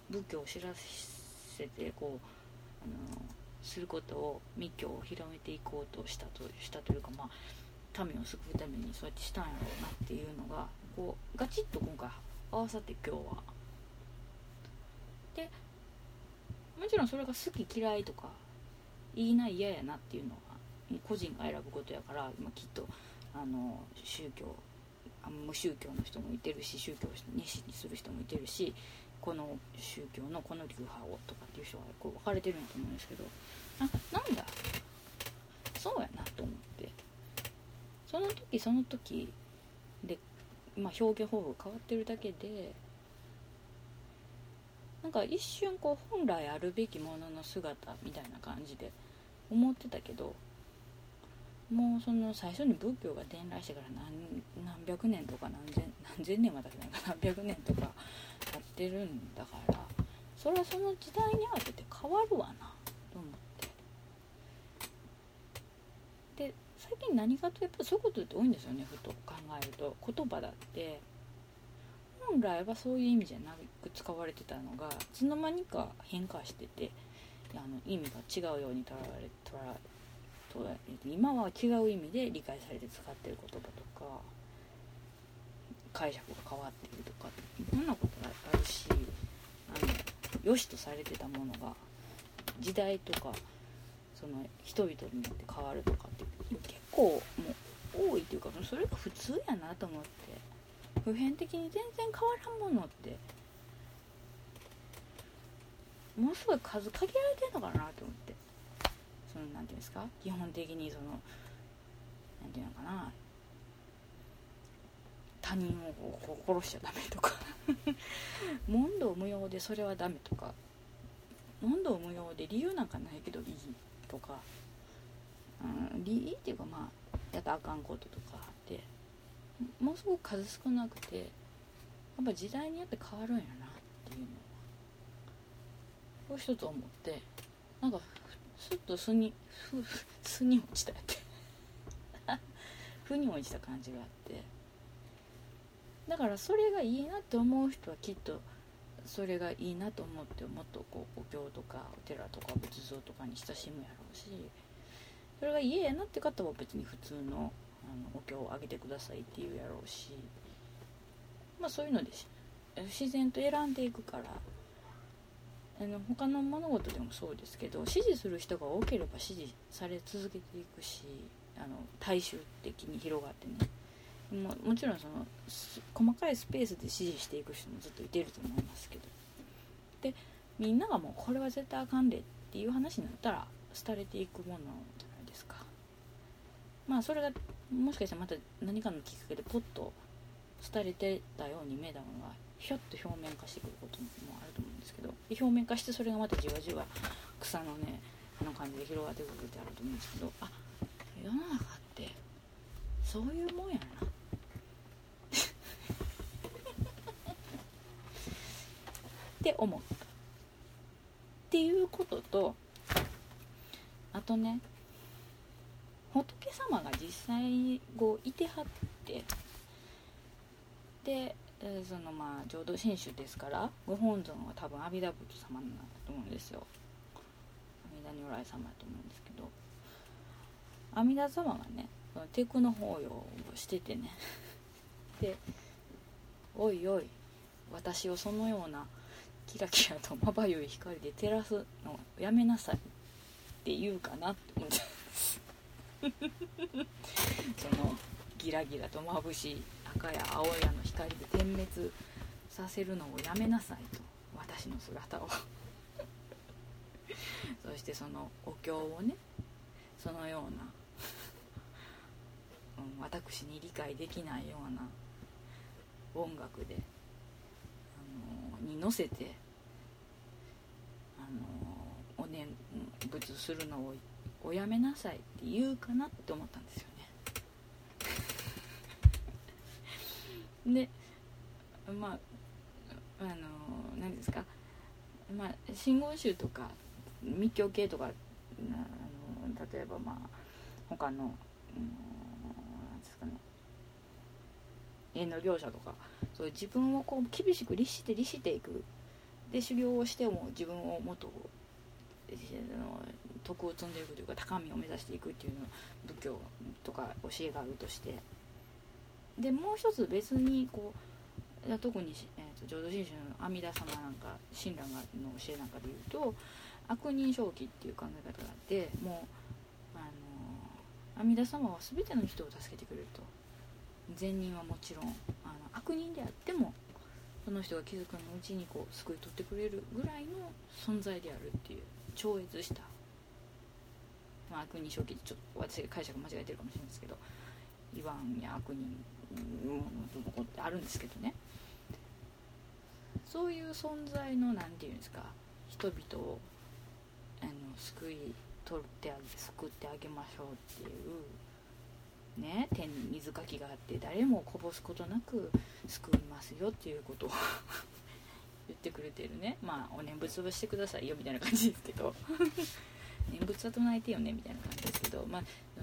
S1: 仏教を知らせてこうあのすることを密教を広めていこうとしたとしたというかまあ民を救うためにそうやってしたんやろうなっていうのがこうガチッと今回合わさって今日は。でもちろんそれが好き嫌いとかいいな嫌やなっていうのは個人が選ぶことやから今きっとあの宗教無宗教の人もいてるし宗教を熱心にする人もいてるしこの宗教のこの流派をとかっていう人がこう分かれてるんやと思うんですけどあなんだそうやなと思ってその時その時、まあ、表現方法変わってるだけでなんか一瞬こう本来あるべきものの姿みたいな感じで思ってたけどもうその最初に仏教が伝来してから何何百年とか何千何千年は経ってないか何百年とか経ってるんだからそれはその時代に合わせて変わるわなと思ってで最近何かとやっぱそういうことって多いんですよねふと考えると。言葉だって。本来はそういう意味じゃなく使われてたのがいつの間にか変化しててあの意味が違うように捉え捉え今は違う意味で理解されて使ってる言葉とか解釈が変わっているとかいろんなことがあるしあの良しとされてたものが時代とかその人々によって変わるとかって結構もう多いというかそれが普通やなと思って普遍的に全然変わらんものってものすごい数限られてんのかなと思ってその何て言うんですか？基本的にその何て言うのか？な他人を殺しちゃダメとか。問答無用でそれはダメとか。問答無用で理由なんかないけどいいとか、うん、理由っていうかまあやったらあかんこととかってもうすごく数少なくてやっぱ時代によって変わるんやなっていうのを一つ思ってなんかすっと巣に巣に落ちたやって。腑に落ちた感じがあって。だからそれがいいなって思う人はきっとそれがいいなと思ってもっとこうお経とかお寺とか仏像とかに親しむやろうしそれが嫌やなって方は別に普通のあのお経をあげてくださいって言うやろうしまあそういうので自然と選んでいくから。あの他の物事でもそうですけど支持する人が多ければ支持され続けていくしあの大衆的に広がってね。ももちろんその細かいスペースで支持していく人もずっといてると思いますけど。でみんながもうこれは絶対あかんでっていう話になったら廃れていくものじゃないですか。まあそれがもしかしたらまた何かのきっかけでポッと廃れてたように見えたものがひょっと表面化してくることもあると思うんですけど表面化してそれがまたじわじわ草のねあの感じで広がってくるってあると思うんですけどあ世の中ってそういうもんやな。って思ったっていうこととあとね仏様が実際にこういてはってでそのまあ浄土真宗ですからご本尊は多分阿弥陀仏様なんだと思うんですよ。阿弥陀如来様だと思うんですけど。阿弥陀様がねテクの法要をしててね。で「おいおい私をそのようなキラキラとまばゆい光で照らすのやめなさい」って言うかなって思っちゃうんです。そのギラギラと眩しい赤や青やの光で点滅させるのをやめなさいと私の姿を。そしてそのお経をねそのような、うん、私に理解できないような音楽で、あのに乗せて、のお念仏するのをおやめなさいって言うかなって思ったんですよね。でまああの何ですか？まあ真言宗とか密教系とかあの例えばまあ他の、うん、なんですかね。縁の業者とかそういう自分をこう厳しく律して律していくで修行をしても自分をもっと徳を積んでいくというか高みを目指していくっていうの仏教とか教えがあるとして。でもう一つ別にこう特に、えーと、浄土真宗の阿弥陀様なんか親鸞の教えなんかで言うと悪人正気っていう考え方があってもうあの阿弥陀様は全ての人を助けてくれると。善人はもちろんあの悪人であってもその人が気づくのうちにこう救い取ってくれるぐらいの存在であるっていう超越した、まあ、悪人正気ちょっと私が解釈間違えてるかもしれないですけど言わんや悪人のとこってあるんですけどね。そういう存在の何て言うんですか人々をあの救い取ってあげ救ってあげましょうっていうね天に水かきがあって誰もこぼすことなく救いますよっていうことを 言ってくれてるね。まあお念仏はしてくださいよみたいな感じですけど。念仏は唱えてよねみたいな感じですけど、まあ、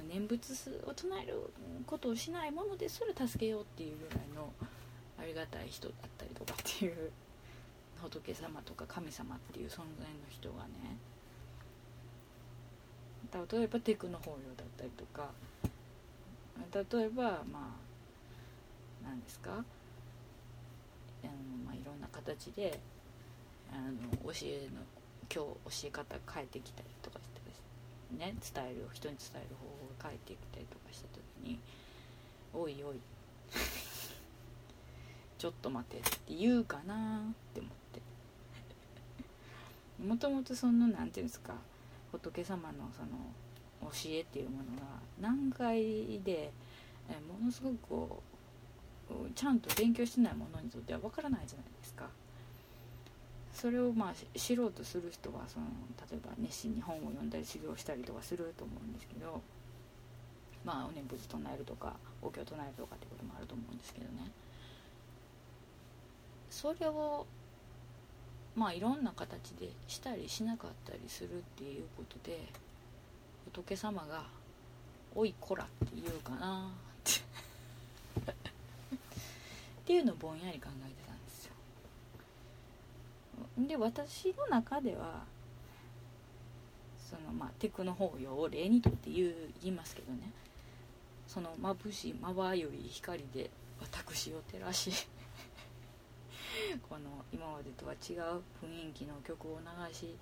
S1: 念仏を唱えることをしないものですら助けようっていうぐらいのありがたい人だったりとかっていう仏様とか神様っていう存在の人がね。例えばテクノ法要だったりとか例えばまあ何ですか？あの、まあ、いろんな形であの教えの今日教え方変えてきたりとかしてね。伝える人に伝える方法が変えてきたりとかした時に「おいおい ちょっと待て」って言うかなって思って。もともとその何て言うんですか？仏様のその教えっていうものが難解でものすごくこうちゃんと勉強してないものにとってはわからないじゃないですか。それをまあ知ろうとする人はその例えば熱心に本を読んだり修行したりとかすると思うんですけどまあお念仏唱えるとかお経唱えるとかってこともあると思うんですけどねそれをまあいろんな形でしたりしなかったりするっていうことで仏様が「おいこら」って言うかなって。っていうのをぼんやり考えてたんですよ。で私の中ではそのまあテクノ法要を例にとって言う言いますけどね。その眩しいまばゆい光で私を照らし この今までとは違う雰囲気の曲を流し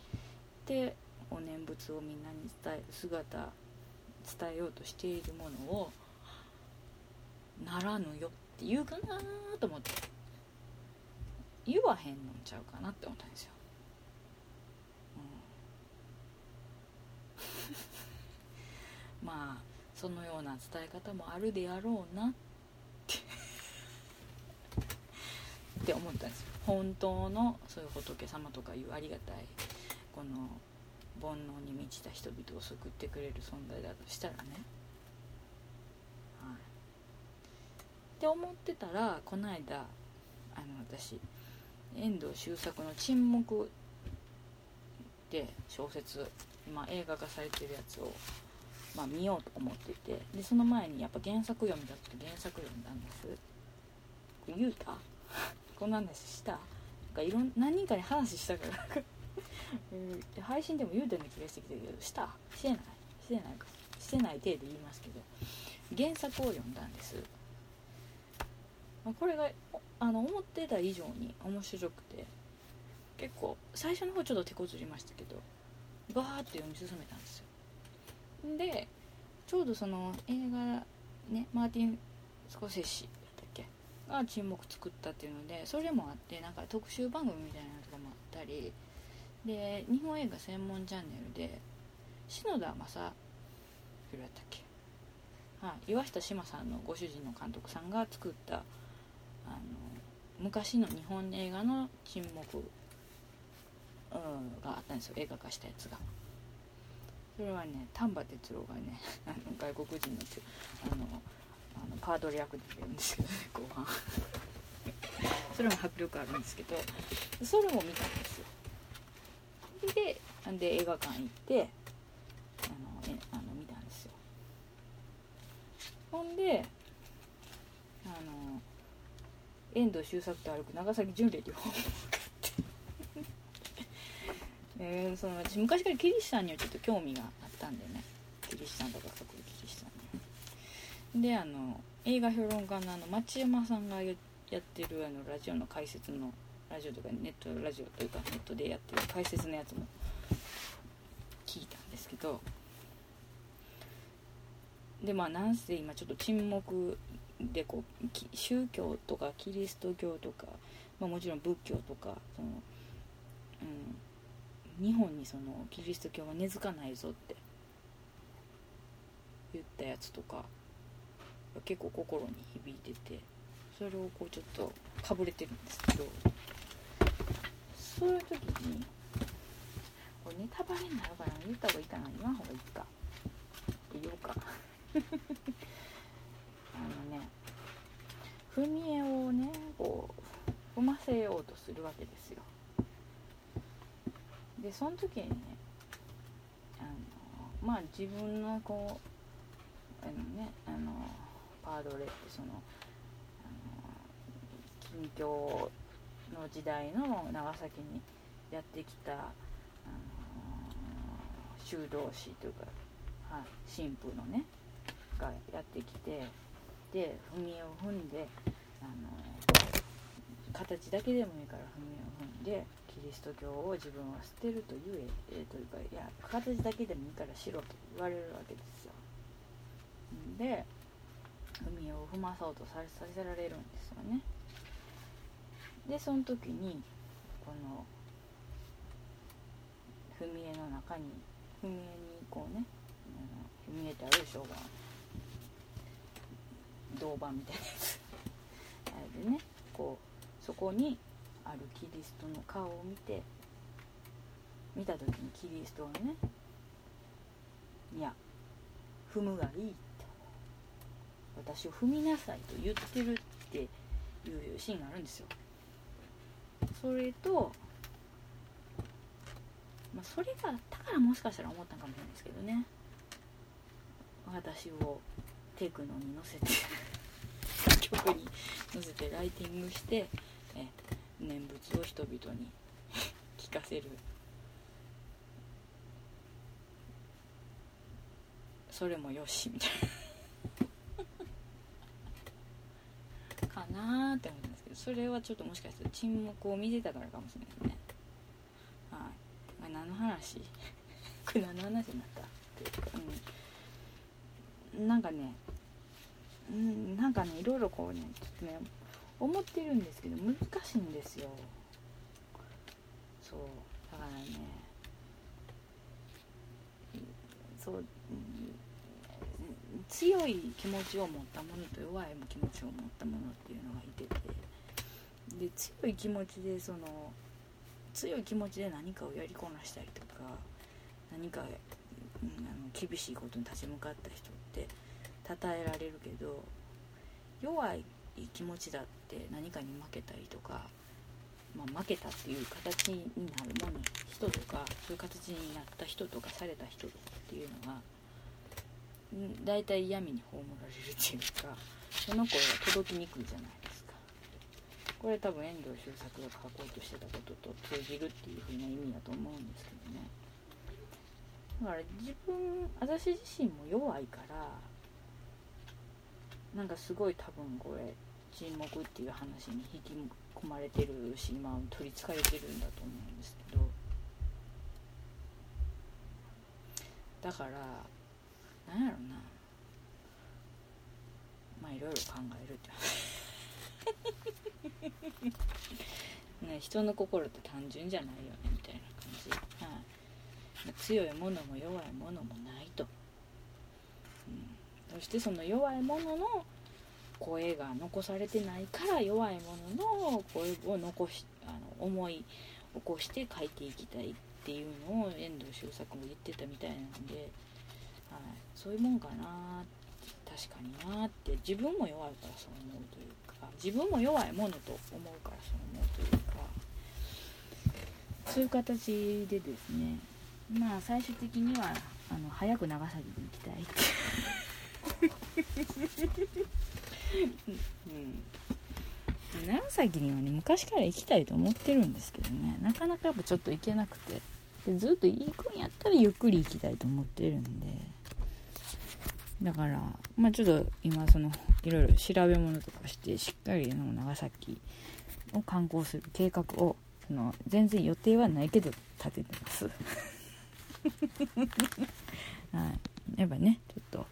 S1: てお念仏をみんなに伝える姿伝えようとしているものをならぬよって言うかなと思って。言わへんのんちゃうかなって思ったんですよ、うん、まあそのような伝え方もあるであろうなって。って思ったんですよ。本当のそういう仏様とかいうありがたいこの煩悩に満ちた人々を救ってくれる存在だとしたらね。はい。って思ってたらこの間あの私遠藤周作の「沈黙」って小説今映画化されてるやつを、まあ、見ようと思っててでその前にやっぱ原作読みだって原作読んだんです。これ言うた？こんな話した？なんかいろん何人かに話したからえ配信でも言うてる気がしてきたけどした？してない。してないか。してない体で言いますけど原作を読んだんです。まこれがあの思ってた以上に面白くて結構最初の方ちょっと手こずりましたけどバーって読み進めたんですよ。でちょうどその映画ねマーティン・スコセッシだったっけ？が沈黙作ったっていうのでそれもあってなんか特集番組みたいなのとかもあったりで日本映画専門チャンネルで篠田正弘やったっけ、はい、岩下志麻さんのご主人の監督さんが作ったあの昔の日本映画の沈黙、うん、があったんですよ。映画化したやつが。それはね丹波哲郎がね 外国人のあのあのパードル役で出るんですけどね後半。それも迫力あるんですけどそれも見たんですよ。でで映画館行ってあのえあの見たんですよ。ほんであの遠藤周作と歩く長崎純礼っていう本を買って。えー、その私昔からキリシタンにはちょっと興味があったんでね。キリシタンとか隠れキリシタンにであの映画評論家のあの町山さんがやってるあのラジオの解説のラジオとかネットラジオというかネットでやってる解説のやつも聞いたんですけどでまあなんせ今ちょっと沈黙でこう宗教とかキリスト教とか、まあ、もちろん仏教とかその、うん、日本にそのキリスト教は根付かないぞって言ったやつとか結構心に響いててそれをこうちょっとかぶれてるんですけどそういう時にこれネタバレになるから言った方がいいかな言わん方がいいか。言おうか。あのね踏み絵をねこう踏ませようとするわけですよ。でその時にねあのまあ自分のこうあのねあのパードレってそのあの近況の時代の長崎にやってきた、あの修道士というか、はい、神父のねがやってきてで踏みを踏んで、あの形だけでもいいから踏みを踏んでキリスト教を自分は捨てるというえというかいや形だけでもいいからしろと言われるわけですよ。で踏みを踏まそうとさせられるんですよね。でその時にこの踏み絵の中に踏み絵にこうね踏み絵ってあるでしょうが銅板みたいなやつ。あれでねこうそこにあるキリストの顔を見て見た時にキリストがね「いや踏むがいい」と私を踏みなさいと言ってるっていうシーンがあるんですよ。それと、まあ、それがあったからもしかしたら思ったかもしれないですけどね。私をテクノに乗せて 曲に乗せてライティングしてえ念仏を人々に 聞かせる。それもよしみたいな。かなーって思って。それはちょっともしかしたら沈黙を見てたからかもしれないですね。はい、あ、何の話？これ何の話になった？うん。なんかねうんなんかねいろいろこうねちょっとね思ってるんですけど難しいんですよ。そう。だからねそう、強い気持ちを持ったものと弱い気持ちを持ったものっていうのがいてて。で強い気持ちでその強い気持ちで何かをやりこなしたりとか何か、うん、あの厳しいことに立ち向かった人って称えられるけど弱い気持ちだって何かに負けたりとか、まあ、負けたっていう形になるもの人とかそういう形になった人とかされた人とかっていうのが大体闇に葬られるっていうかその声が届きにくいじゃないですか。これ多分遠藤周作が書こうとしてたことと通じるっていう風な意味だと思うんですけどね。だから自分私自身も弱いからなんかすごい多分これ沈黙っていう話に引き込まれてるし今取りつかれてるんだと思うんですけど。だからなんやろな。まあいろいろ考えるって話。ね、人の心って単純じゃないよねみたいな感じ、はい、強いものも弱いものもないと、うん、そしてその弱いものの声が残されてないから弱いものの声を残しあの思い起こして書いていきたいっていうのを遠藤周作も言ってたみたいなんで、はい、そういうもんかな確かになって自分も弱いからそう思うという自分も弱いものと思うからそう思うというかそういう形でですね。まあ最終的にはあの早く長崎に行きたいってうん、長崎にはね昔から行きたいと思ってるんですけどね。なかなかやっぱちょっと行けなくて。でずっと行くんやったらゆっくり行きたいと思ってるんで。だからまあちょっと今そのいろいろ調べ物とかしてしっかりの長崎を観光する計画をその全然予定はないけど立ててます。はい。やっぱねちょっと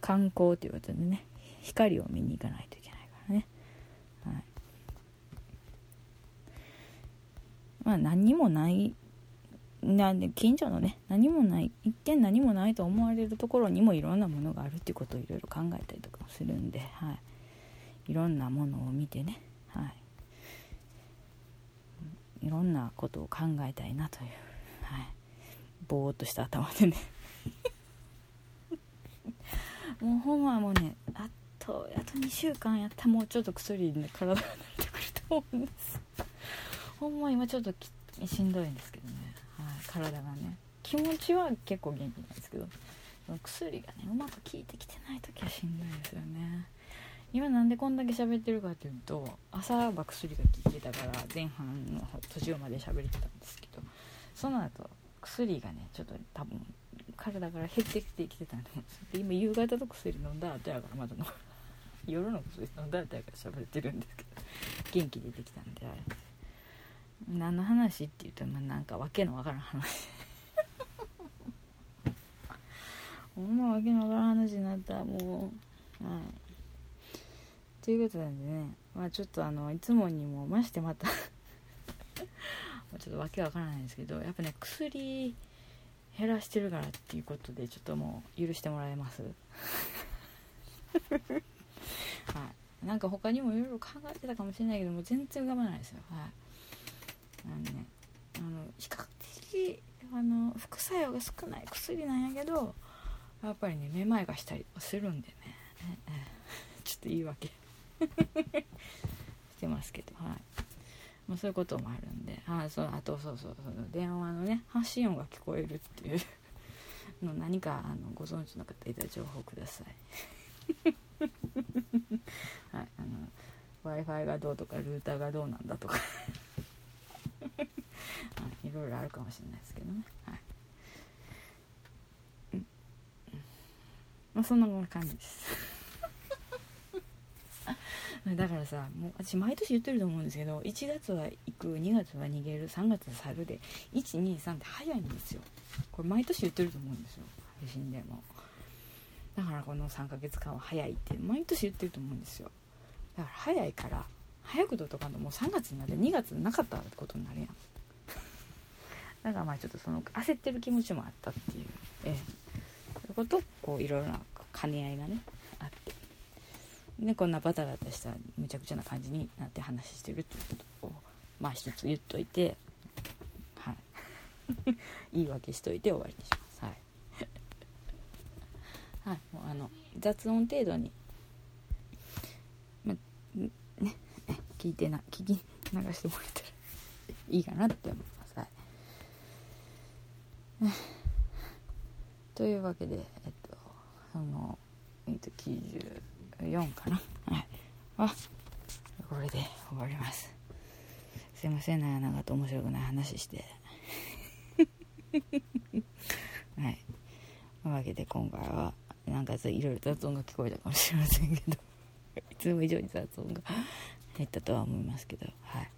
S1: 観光ということでね光を見に行かないといけないからね。はい。まあ何にもないなんで近所のね何もない一見何もないと思われるところにもいろんなものがあるっていうことをいろいろ考えたりとかもするんで、はい、いろんなものを見てね、はい、いろんなことを考えたいなという、はい、ぼーっとした頭でね。もうほんまもうねあとあと2週間やった。らもうちょっと薬で、ね、体が慣れてくると思うんです。ほんま今ちょっとしんどいんですけどね。体がね気持ちは結構元気なんですけど薬がねうまく効いてきてない時はしんどいですよね。今なんでこんだけ喋ってるかっていうと朝は薬が効いてたから前半の途中まで喋れてたんですけどその後薬がねちょっと多分体から減ってきてきてたんですで今夕方と薬飲んだ後やからまだの夜の薬飲んだ後やから喋ってるんですけど元気出てきたんであれ何の話って言うとまあなんかわけのわからん話。ほんまわけのわからん話になったもうはい。ということなんでね。まあちょっとあのいつもにもましてまた。ちょっとわけわからないんですけどやっぱね薬減らしてるからっていうことでちょっともう許してもらえます。はい。なんか他にもいろいろ考えてたかもしれないけども全然浮かばないですよ。はい。あのねあの比較的あの副作用が少ない薬なんやけどやっぱりねめまいがしたりするんでね。ちょっと言い訳。してますけど。はい、まあ、そういうこともあるんで。あそうあとそうそうその電話のね発信音が聞こえるっていう。の何かあのご存知の方いた情報ください。はい。あの w i f i がどうとかルーターがどうなんだとか。いろいろあるかもしれないですけどね。はい。うん、まあそんな感じです。だからさもう私毎年言ってると思うんですけど1月は行く2月は逃げる3月は去るで123って早いんですよ。これ毎年言ってると思うんですよ。配信でも。だからこの3ヶ月間は早いって毎年言ってると思うんですよ。だから早いから早くととかのもう3月になって2月なかったってことになるやん。だからまあちょっとその焦ってる気持ちもあったっていう、ええ、そういうことこういろいろな兼ね合いがねあって。でこんなバタバタしたむちゃくちゃな感じになって話してるっていうことをまあ一つ言っといてはい。言い訳しといて終わりにします。はい。はい。もうあの雑音程度にまね聞いてな聞き流してもらえたら いいかなって思います。はい。というわけでえっとその、えっと、94かな。はい。あこれで終わります。すいません長々と面白くない話して。はい。というわけで今回はなんかいろいろ雑音が聞こえたかもしれませんけど。いつも以上に雑音が減ったとは思いますけどはい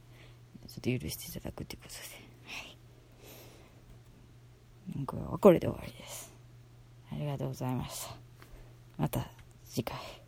S1: ちょっと許していただくということで今回はこれで終わりです。ありがとうございました。また次回。